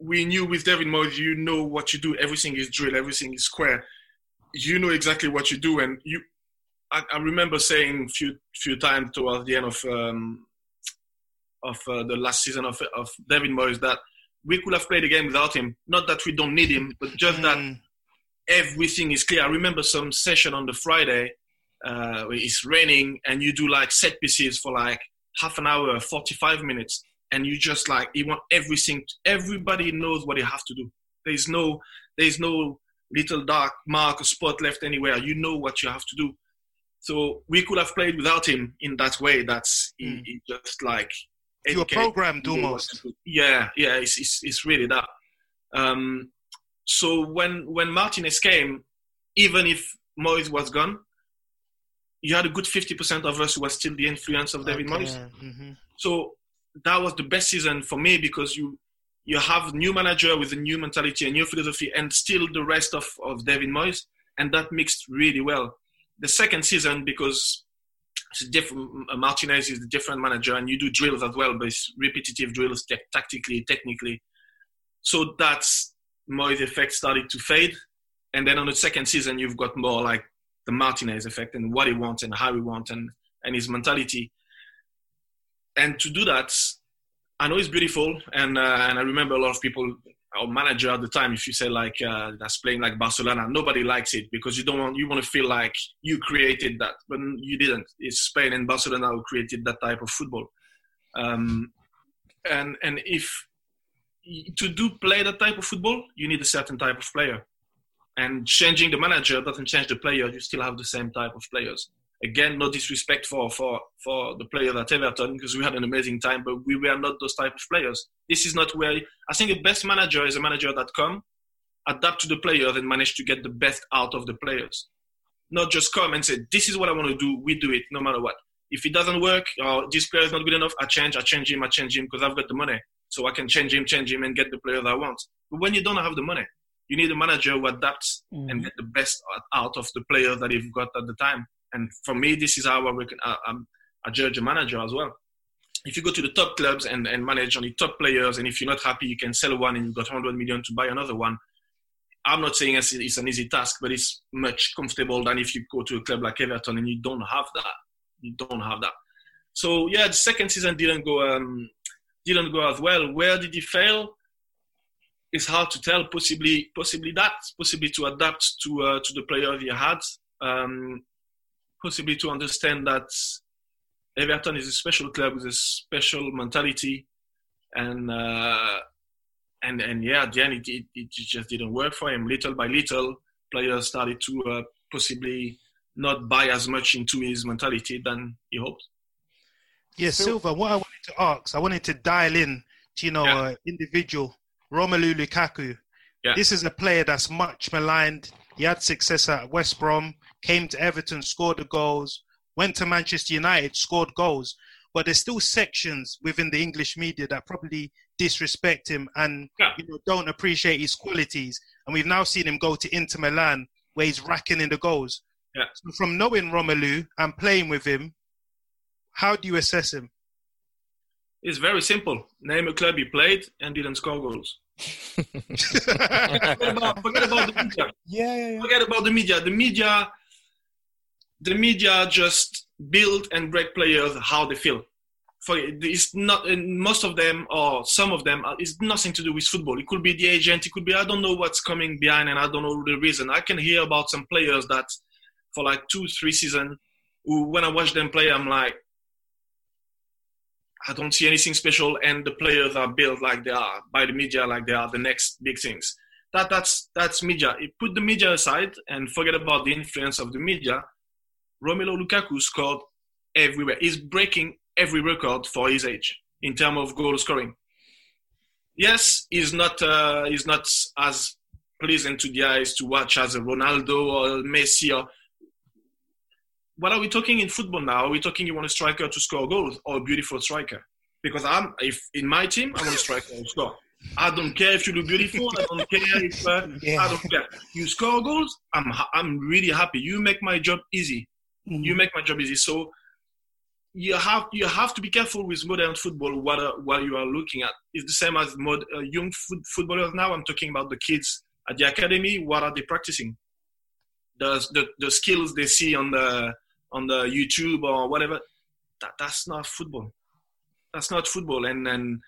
we knew with David Moyes, you know what you do. Everything is drill. Everything is square. You know exactly what you do, and you. I, I remember saying few few times towards the end of um, of uh, the last season of of David Moyes that we could have played the game without him. Not that we don't need him, but just mm. that everything is clear. I remember some session on the Friday. Uh, it's raining, and you do like set pieces for like half an hour, forty five minutes and you just like you want everything everybody knows what they have to do there's no there's no little dark mark or spot left anywhere you know what you have to do so we could have played without him in that way that's mm. he, hmm. he just like you're programmed almost yeah yeah it's, it's, it's really that um, so when when martinez came even if moyes was gone you had a good 50% of us who was still the influence of David okay. Moyes. Mm-hmm. So that was the best season for me because you you have new manager with a new mentality, a new philosophy, and still the rest of, of David Moyes, and that mixed really well. The second season, because it's different, Martinez is a different manager, and you do drills as well, but it's repetitive drills, tactically, technically. So that's Moyes effect started to fade, and then on the second season, you've got more like the Martinez effect and what he wants and how he wants and, and his mentality and to do that, I know it's beautiful, and uh, and I remember a lot of people, our manager at the time, if you say like uh, that's playing like Barcelona, nobody likes it because you don't want you want to feel like you created that, but you didn't. It's Spain and Barcelona who created that type of football, um, and and if to do play that type of football, you need a certain type of player, and changing the manager doesn't change the player. You still have the same type of players again, no disrespect for, for, for the players at Everton because we had an amazing time, but we were not those type of players. This is not where I think the best manager is a manager that come, adapt to the players, and manage to get the best out of the players. Not just come and say, "This is what I want to do. We do it, no matter what." If it doesn't work, or this player is not good enough, I change, I change him, I change him because I've got the money. So I can change him, change him, and get the player that I want. But when you don't have the money, you need a manager who adapts mm-hmm. and get the best out of the players that you've got at the time. And for me, this is how I, reckon, I, I judge a manager as well. If you go to the top clubs and, and manage only top players, and if you're not happy, you can sell one and you've got 100 million to buy another one. I'm not saying it's, it's an easy task, but it's much comfortable than if you go to a club like Everton and you don't have that. You don't have that. So yeah, the second season didn't go um, didn't go as well. Where did he fail? It's hard to tell. Possibly, possibly that. Possibly to adapt to uh, to the player he had. Um, possibly to understand that Everton is a special club with a special mentality, and uh, and and yeah, at the end it, it, it, just didn't work for him. Little by little, players started to uh, possibly not buy as much into his mentality than he hoped. Yeah, Silva. What I wanted to ask, I wanted to dial in to you know yeah. uh, individual Romelu Lukaku. Yeah. This is a player that's much maligned. He had success at West Brom, came to Everton, scored the goals, went to Manchester United, scored goals. But there's still sections within the English media that probably disrespect him and yeah. you know, don't appreciate his qualities. And we've now seen him go to Inter Milan where he's racking in the goals. Yeah. So from knowing Romelu and playing with him, how do you assess him? It's very simple. Name a club he played and didn't score goals. forget, about, forget, about, the media. Yeah, yeah, yeah. Forget about the media. The media, the media just build and break players how they feel. For it's not most of them or some of them it's nothing to do with football. It could be the agent. It could be I don't know what's coming behind and I don't know the reason. I can hear about some players that for like two three seasons who when I watch them play I'm like I don't see anything special, and the players are built like they are by the media, like they are the next big things. That that's that's media. You put the media aside and forget about the influence of the media. Romelu Lukaku scored everywhere. He's breaking every record for his age in terms of goal scoring. Yes, he's not uh, he's not as pleasant to the eyes to watch as a Ronaldo or Messi or what are we talking in football now? Are we talking you want a striker to score goals or a beautiful striker? Because I'm, if in my team, I want a striker to score. I don't care if you look beautiful. I don't care if uh, yeah. I don't care. You score goals. I'm I'm really happy. You make my job easy. Mm-hmm. You make my job easy. So you have you have to be careful with modern football. What uh, what you are looking at It's the same as mod, uh, young foot, footballers now. I'm talking about the kids at the academy. What are they practicing? The the, the skills they see on the on the YouTube or whatever. That that's not football. That's not football. And and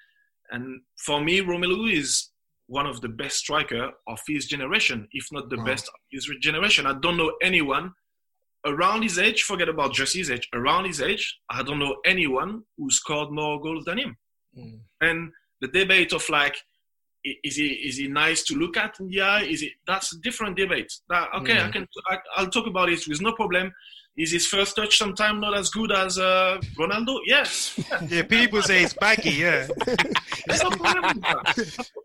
and for me, Romelu is one of the best striker of his generation, if not the wow. best of his generation. I don't know anyone around his age. Forget about just his age. Around his age, I don't know anyone who scored more goals than him. Mm. And the debate of like is he is he nice to look at in the eye? Is it that's a different debate. That, okay, mm. I can I, will talk about it with no problem. Is his first touch sometimes not as good as uh, Ronaldo? Yes. Yeah, people say it's baggy. Yeah. no problem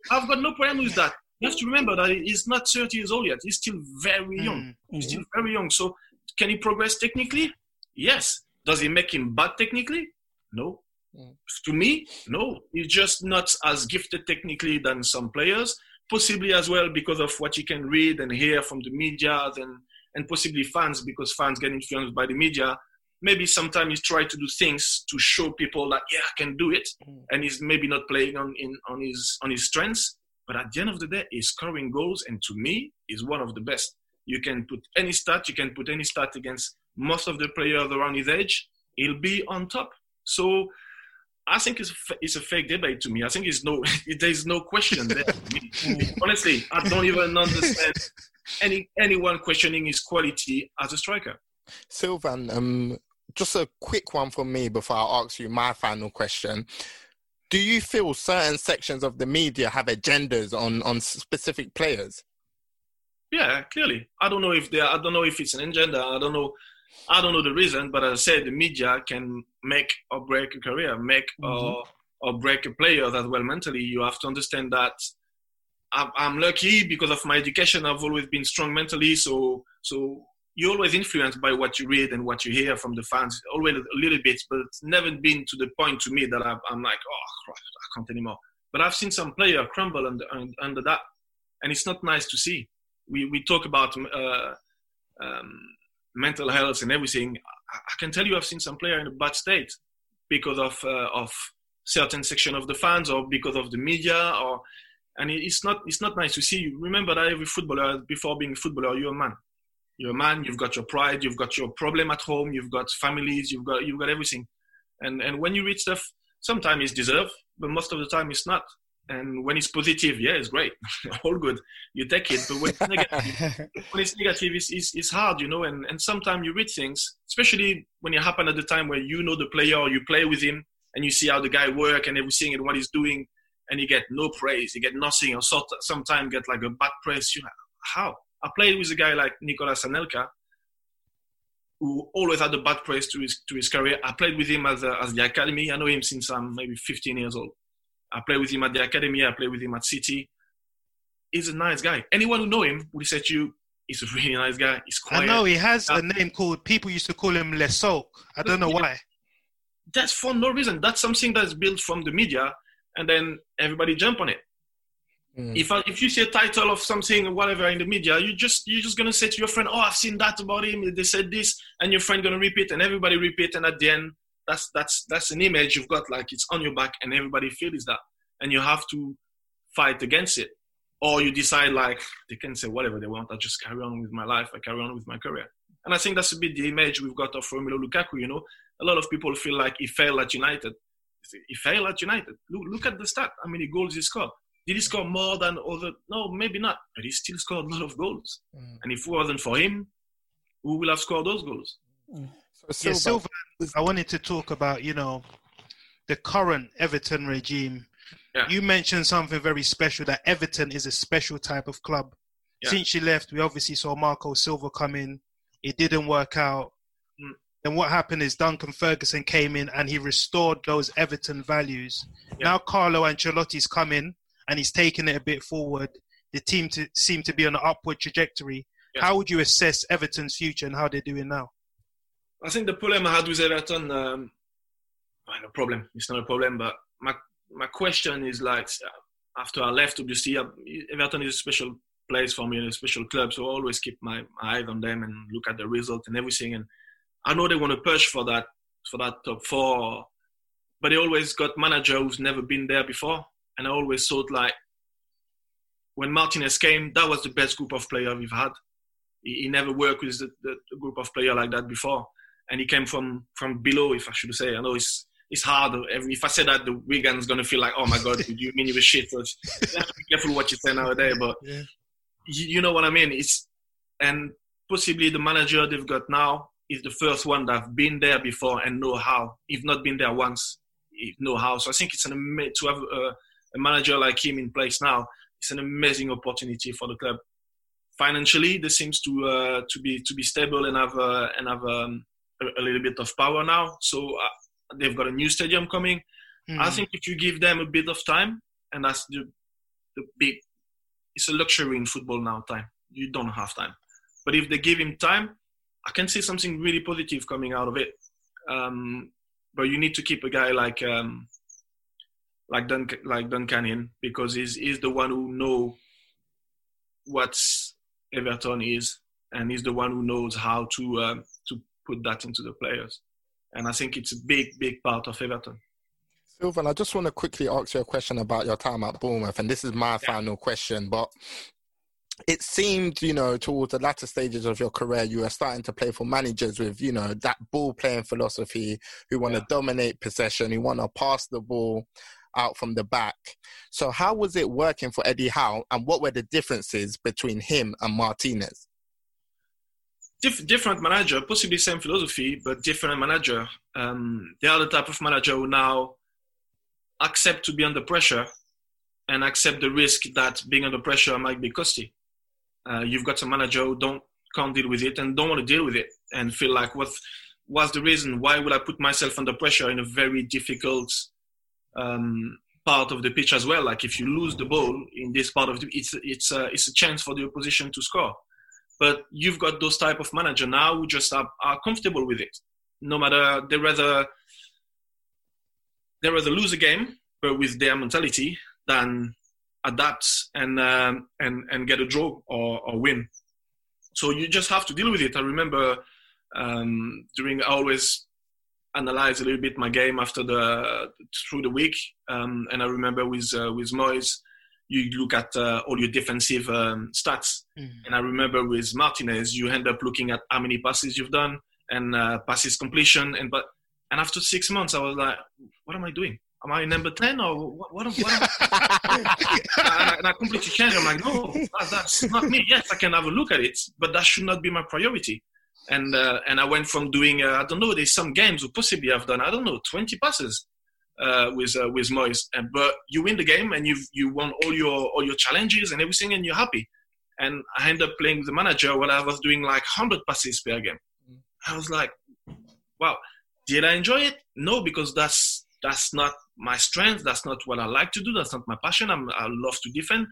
I've got no problem with that. You have to remember that he's not 30 years old yet. He's still very young. Mm-hmm. He's still very young. So can he progress technically? Yes. Does he make him bad technically? No. Mm. To me, no. He's just not as gifted technically than some players. Possibly as well because of what you can read and hear from the media and and possibly fans because fans get influenced by the media maybe sometimes he try to do things to show people that yeah i can do it mm. and he's maybe not playing on in on his on his strengths but at the end of the day he's scoring goals and to me is one of the best you can put any stat you can put any stat against most of the players around his age he'll be on top so I think it's a, it's a fake debate to me. I think it's no, there's no question there. Honestly, I don't even understand any anyone questioning his quality as a striker. Sylvain, um, just a quick one from me before I ask you my final question. Do you feel certain sections of the media have agendas on on specific players? Yeah, clearly. I don't know if they. I don't know if it's an agenda. I don't know. I don't know the reason, but as I said, the media can make or break a career, make mm-hmm. or or break a player as well mentally. You have to understand that I'm lucky because of my education. I've always been strong mentally, so so you're always influenced by what you read and what you hear from the fans, always a little bit, but it's never been to the point to me that i am like, oh, I can't anymore. But I've seen some player crumble under, under that, and it's not nice to see. We, we talk about uh, um, mental health and everything. I, I, can tell you I've seen some player in a bad state because of, uh, of certain section of the fans or because of the media or and it's not it's not nice to see. Remember that every footballer before being a footballer, you're a man you're a man you've got your pride you've got your problem at home you've got families you've got you've got everything and and when you read stuff sometimes it's deserved but most of the time it's not and when it's positive yeah it's great all good you take it but when it's negative when it's negative it's, it's, it's hard you know and, and sometimes you read things especially when it happen at the time where you know the player you play with him and you see how the guy work and everything and what he's doing and you get no praise you get nothing or sort sometimes get like a bad praise you how I played with a guy like Nicolas Anelka, who always had a bad praise to his to his career. I played with him as a, as the academy. I know him since I'm maybe 15 years old. I played with him at the academy. I played with him at City. He's a nice guy. Anyone who know him will say to you, he's a really nice guy. He's quiet. I know he has a name called. People used to call him Le Sulk. I don't know why. That's for no reason. That's something that's built from the media, and then everybody jump on it. Mm. If I, if you see a title of something or whatever in the media, you just you're just gonna say to your friend, "Oh, I've seen that about him. They said this," and your friend gonna repeat, and everybody repeat, and at the end, that's that's that's an image you've got like it's on your back, and everybody feels that, and you have to fight against it, or you decide like they can say whatever they want. I just carry on with my life. I carry on with my career, and I think that's a bit the image we've got of Romelu Lukaku. You know, a lot of people feel like he failed at United. He failed at United. Look, look at the stat. How many goals he scored? Did he score more than other? No, maybe not. But he still scored a lot of goals. Mm. And if it wasn't for him, who will have scored those goals? Mm. So, yeah, Silva, I wanted to talk about, you know, the current Everton regime. Yeah. You mentioned something very special that Everton is a special type of club. Yeah. Since you left, we obviously saw Marco Silva come in. It didn't work out. Mm. And what happened is Duncan Ferguson came in and he restored those Everton values. Yeah. Now Carlo Ancelotti's come in and he's taken it a bit forward. The team to, seem to be on an upward trajectory. How would you assess Everton's future and how they're doing now? I think the problem I had with Everton, um, well, no problem. It's not a problem, but my my question is like after I left, obviously Everton is a special place for me, a special club, so I always keep my, my eye on them and look at the result and everything. And I know they want to push for that for that top four, but they always got manager who's never been there before and I always thought like when Martinez came, that was the best group of players we've had. He, never worked with the, group of players like that before, and he came from from below, if I should say. I know it's it's hard. If I say that, the Wigan's gonna feel like, oh my god, you mean you were shit? So you have to be careful what you say nowadays, but yeah. you, you know what I mean. It's and possibly the manager they've got now is the first one that have been there before and know how. If not been there once, know how. So I think it's an to have a, a manager like him in place now, it's an amazing opportunity for the club. Financially, this seems to uh, to be to be stable and have uh, and have um, a, a, little bit of power now. So uh, they've got a new stadium coming. Mm. I think if you give them a bit of time, and that's the the big, it's a luxury in football now. Time you don't have time, but if they give him time, I can see something really positive coming out of it. Um, but you need to keep a guy like um, like Dun like Duncan in because he's he's the one who know what Everton is and he's the one who knows how to uh, to put that into the players. And I think it's a big big part of Everton. Sylvain, I just want to quickly ask you a question about your time at Bournemouth, and this is my yeah. final question. But it seemed, you know, towards the latter stages of your career, you were starting to play for managers with, you know, that ball playing philosophy, who want yeah. to dominate possession, who want to pass the ball, out from the back. So how was it working for Eddie Howe, and what were the differences between him and Martinez? Dif- different manager, possibly same philosophy, but different manager. Um, they are the type of manager who now accept to be under pressure and accept the risk that being under pressure might be costly. Uh, you've got a manager who don't can't deal with it and don't want to deal with it and feel like what was the reason why would I put myself under pressure in a very difficult um, part of the pitch as well. Like if you lose the ball in this part of the, it's it's a, it's a chance for the opposition to score. But you've got those type of manager now who just are, are comfortable with it. No matter they rather they rather lose a game, but with their mentality, than adapt and um, and and get a draw or, or win. So you just have to deal with it. I remember um, during I always analyze a little bit my game after the through the week, um, and I remember with uh, with Moyes, you look at uh, all your defensive um, stats, mm. and I remember with Martinez, you end up looking at how many passes you've done and uh, passes completion, and but and after six months, I was like, what am I doing? Am I number 10 or what? what, what and, I, and I completely changed. I'm like, no, that, that's not me. Yes, I can have a look at it, but that should not be my priority. And uh, and I went from doing, uh, I don't know, there's some games who possibly I've done, I don't know, 20 passes uh, with uh, with Moyes. And, but you win the game and you you won all your all your challenges and everything, and you're happy. And I end up playing with the manager when I was doing like 100 passes per game. I was like, wow, did I enjoy it? No, because that's that's not my strength. That's not what I like to do. That's not my passion. I'm, I love to defend.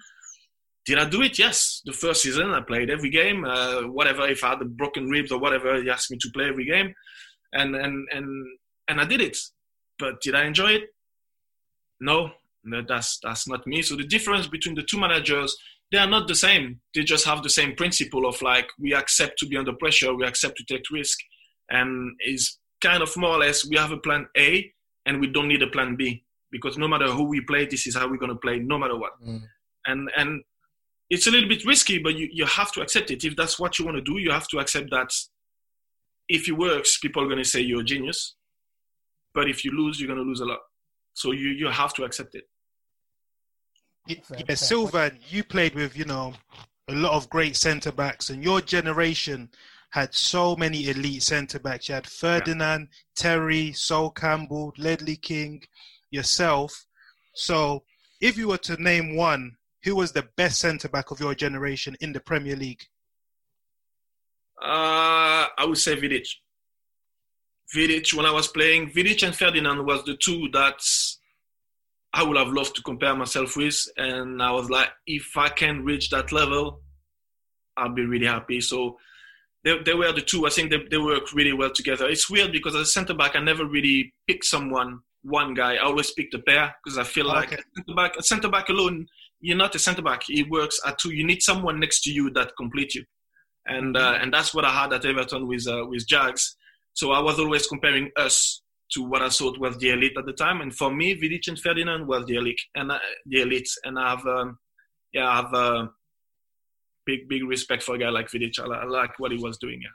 Did I do it? Yes. The first season, I played every game. Uh, whatever, if I had broken ribs or whatever, he asked me to play every game, and and and and I did it. But did I enjoy it? No, that's that's not me. So the difference between the two managers, they are not the same. They just have the same principle of like we accept to be under pressure, we accept to take risk, and is kind of more or less we have a plan A and we don't need a plan B because no matter who we play, this is how we're going to play, no matter what. Mm. And and it's a little bit risky, but you, you have to accept it. If that's what you want to do, you have to accept that if it works, people are going to say you're a genius. But if you lose, you're going to lose a lot. So you, you have to accept it. Yeah, Sylvain, you played with, you know, a lot of great centre backs, and your generation had so many elite centre backs. You had Ferdinand, yeah. Terry, Sol Campbell, Ledley King, yourself. So, if you were to name one, who was the best centre back of your generation in the Premier League? Uh, I would say Vidic. Vidic, when I was playing, Vidic and Ferdinand was the two that I would have loved to compare myself with. And I was like, if I can reach that level, I'll be really happy. So they, they were the two. I think they, they work really well together. It's weird because as a centre back, I never really pick someone, one guy. I always pick the pair because I feel like a centre back, a centre back alone, you're not a centre back. It works at two. You need someone next to you that complete you, and uh, and that's what I had at Everton with uh, with Jags. So I was always comparing us to what I thought was the elite at the time. And for me, Vidic and Ferdinand was the elite, and uh, the elite. And I've um, yeah, I've uh, big big respect for a guy like Vidic. I, I like what he was doing. Yeah.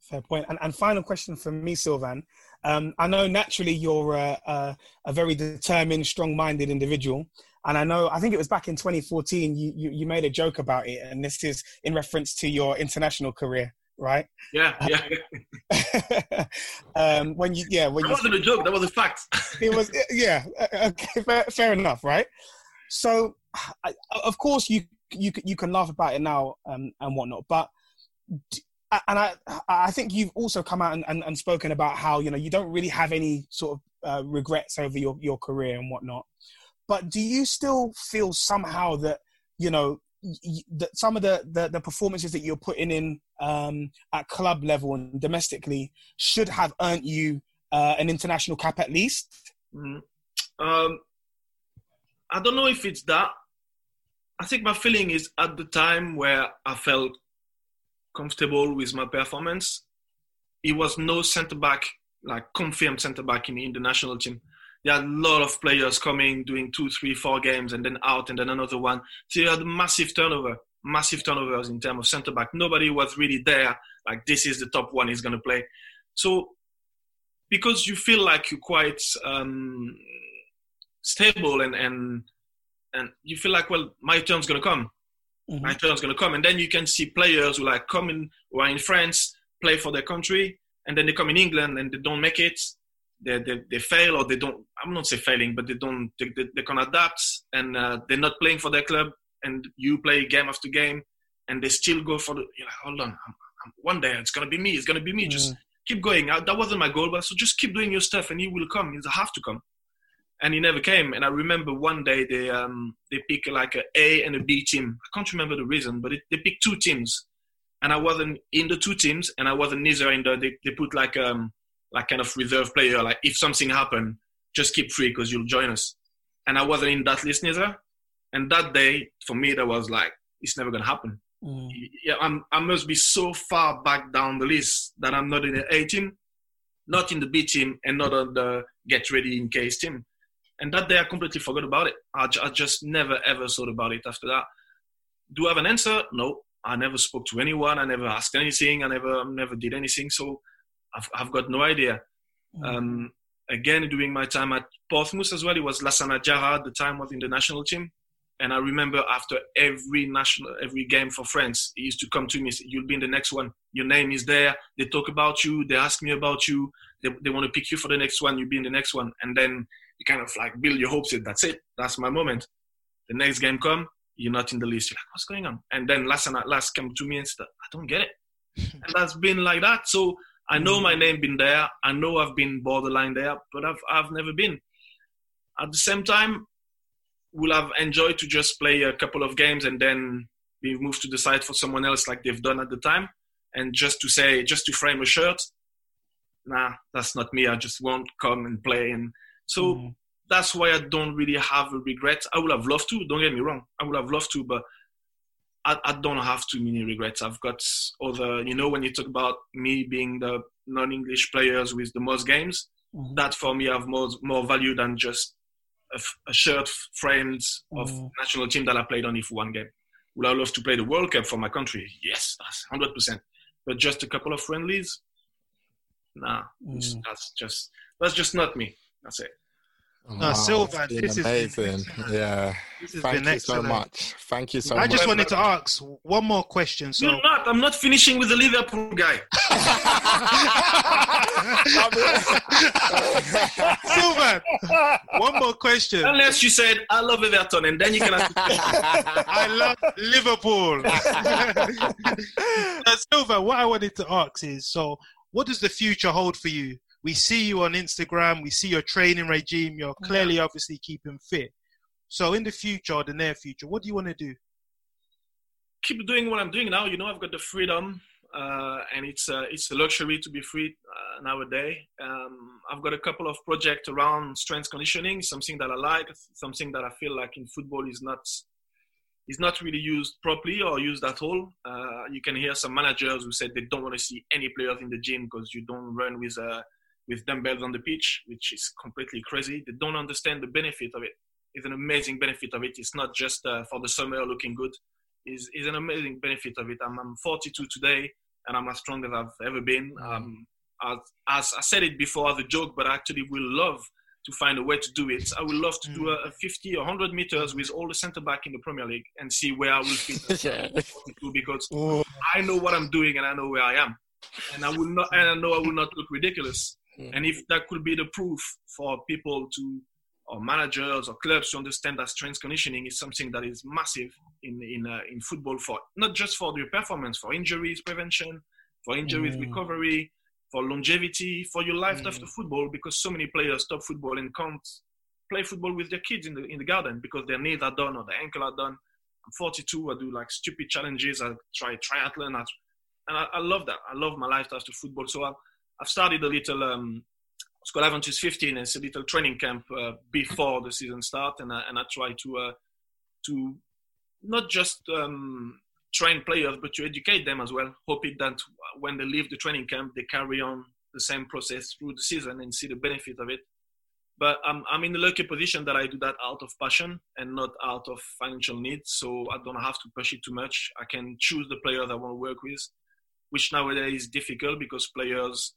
Fair point. And, and final question from me, Sylvain. Um, I know naturally you're a, a, a very determined, strong-minded individual, and I know I think it was back in 2014 you, you, you made a joke about it, and this is in reference to your international career, right? Yeah, yeah. um, when you yeah when that you, wasn't a joke. That was a fact. it was yeah. Okay, fair, fair enough, right? So, I, of course you you you can laugh about it now um, and whatnot, but and I I think you've also come out and, and, and, spoken about how you know you don't really have any sort of uh, regrets over your your career and whatnot. But do you still feel somehow that you know that some of the, the, the performances that you're putting in um, at club level and domestically should have earned you uh, an international cap at least? Mm-hmm. Um, I don't know if it's that. I think my feeling is at the time where I felt comfortable with my performance, it was no centre back, like confirmed centre back in, the national team. There are a lot of players coming, doing two, three, four games, and then out, and then another one. So you had massive turnover, massive turnovers in terms of centre back. Nobody was really there, like this is the top one he's going to play. So because you feel like you're quite um, stable and, and and you feel like, well, my turn's gonna come. Mm-hmm. My turn's gonna come, and then you can see players who like come in, who are in France, play for their country, and then they come in England and they don't make it. They, they, they fail or they don't. I'm not say failing, but they don't. They, they, they can adapt and uh, they're not playing for their club. And you play game after game, and they still go for the. You're like, hold on, I'm, I'm, one day it's gonna be me. It's gonna be me. Just keep going. I, that wasn't my goal, but so just keep doing your stuff, and he will come. He'll have to come and he never came. And I remember one day they um, they pick like a A and a B team. I can't remember the reason, but it, they picked two teams, and I wasn't in the two teams, and I wasn't neither in the. They, they put like um like kind of reserve player, like if something happened, just keep free because you'll join us. And I wasn't in that list neither. And that day, for me, that was like it's never gonna happen. Mm. Yeah, I'm, I must be so far back down the list that I'm not in the A team, not in the B team, and not on the get ready in case team. And that day, I completely forgot about it. I, I just never ever thought about it after that. Do I have an answer? No. I never spoke to anyone. I never asked anything. I never never did anything. So I've, I've got no idea. Mm. Um, again, during my time at Portsmouth as well, it was Lassana Diarra at the time was in the national team. And I remember after every national, every game for France, he used to come to me, say, "You'll be in the next one. Your name is there. They talk about you. They ask me about you. They, they want to pick you for the next one. You'll be in the next one." And then you kind of like build your hopes. That that's it. That's my moment. The next game come, you're not in the list. You're like, "What's going on?" And then last and last come to me and said, "I don't get it." and that's been like that. So I know my name been there. I know I've been borderline there, but I've I've never been. At the same time, will have enjoyed to just play a couple of games and then be moved to the side for someone else like they've done at the time. And just to say, just to frame a shirt, nah, that's not me. I just won't come and play. And so mm. that's why I don't really have a regret. I would have loved to, don't get me wrong. I would have loved to, but I, I don't have too many regrets. I've got other, you know, when you talk about me being the non-English players with the most games, mm-hmm. that for me have more more value than just a, a shirt framed of mm. national team that I played only for one game. Would I love to play the World Cup for my country? Yes, that's hundred percent. But just a couple of friendlies, nah, mm. that's just that's just not me. That's it. No, Sylvain, this amazing. is yeah. This has Thank been you so much. Thank you so I much. I just wanted to ask one more question. So You're not. I'm not finishing with the Liverpool guy. Sylvain, one more question. Unless you said I love Everton, and then you can ask. I love Liverpool. uh, Sylvain, what I wanted to ask is, so what does the future hold for you? We see you on Instagram, we see your training regime, you're clearly yeah. obviously keeping fit. So in the future or the near future, what do you want to do? Keep doing what I'm doing now. You know, I've got the freedom, uh, and it's uh, it's a luxury to be free uh, nowadays. Um, I've got a couple of projects around strength conditioning, something that I like, something that I feel like in football is not is not really used properly or used at all. Uh, you can hear some managers who said they don't want to see any players in the gym because you don't run with a with dumbbells on the pitch, which is completely crazy. They don't understand the benefit of it. It's an amazing benefit of it. It's not just uh, for the summer looking good. It's, it's an amazing benefit of it. I'm, I'm 42 today, and I'm as strong as I've ever been. Um, as, as, I said it before as a joke, but I actually will love to find a way to do it. I would love to do a, a 50 or 100 meters with all the centre back in the Premier League and see where I will fit yeah. because Ooh. I know what I'm doing and I know where I am. And I will not, and I know I will not look ridiculous. Mm. And if that could be the proof for people to, or managers or clubs to understand that strength conditioning is something that is massive in in uh, in football for not just for your performance, for injuries prevention, for injuries mm. recovery, for longevity, for your life mm. after football, because so many players stop football and can't play football with their kids in the in the garden because their knees are done or their ankle are done. I'm 42. I do like stupid challenges. I try triathlon, I, and I, I, love that. I love my life after football. So I, I've started a little um, Adventures 15. It's a little training camp uh, before the season start, and I, and I try to uh, to not just um, train players, but to educate them as well, hoping that when they leave the training camp, they carry on the same process through the season and see the benefit of it. But I'm, I'm in the lucky position that I do that out of passion and not out of financial needs. So I don't have to push it too much. I can choose the players I want to work with, which nowadays is difficult because players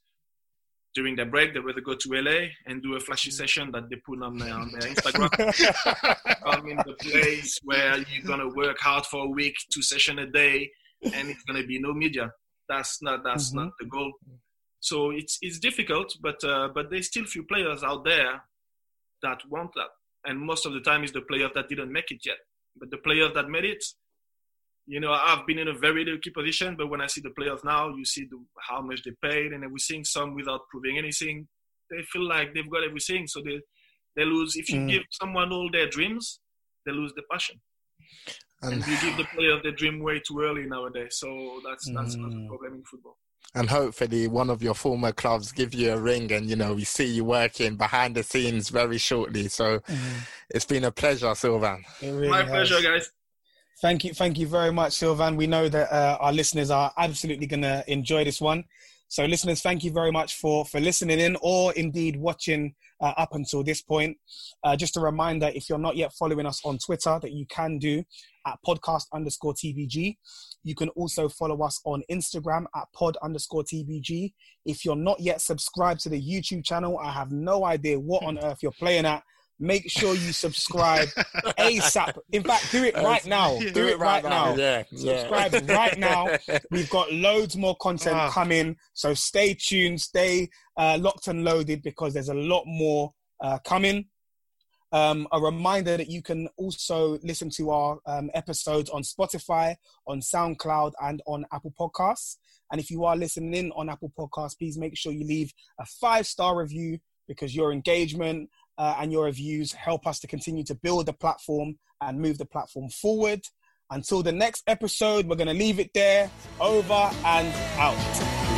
during their break, they rather go to LA and do a flashy mm. session that they put on their, on their Instagram. I'm in the place where you're gonna work hard for a week, two sessions a day, and it's gonna be no media. That's not that's mm-hmm. not the goal. So it's it's difficult, but uh, but there's still few players out there that want that, and most of the time is the players that didn't make it yet. But the players that made it, you know, I've been in a very lucky position, but when I see the players now, you see the, how much they paid and everything. Some without proving anything, they feel like they've got everything, so they they lose. If you mm. give someone all their dreams, they lose the passion. And, and we give the players the dream way too early nowadays. So that's that's mm. not a mm. problem in football and hopefully one of your former clubs give you a ring and you know we see you working behind the scenes very shortly so mm-hmm. it's been a pleasure Sylvain really my has. pleasure guys thank you thank you very much Sylvain. we know that uh, our listeners are absolutely going to enjoy this one so listeners thank you very much for for listening in or indeed watching uh, up until this point uh, just a reminder if you're not yet following us on twitter that you can do at podcast underscore tbg you can also follow us on Instagram at pod underscore TBG. If you're not yet subscribed to the YouTube channel, I have no idea what on earth you're playing at. Make sure you subscribe ASAP. In fact, do it right now. Do, do it, right, right now. now. Yeah, subscribe yeah. right now. We've got loads more content ah. coming. So stay tuned, stay uh, locked and loaded because there's a lot more uh, coming. Um, a reminder that you can also listen to our um, episodes on Spotify, on SoundCloud, and on Apple Podcasts. And if you are listening on Apple Podcasts, please make sure you leave a five star review because your engagement uh, and your reviews help us to continue to build the platform and move the platform forward. Until the next episode, we're going to leave it there. Over and out.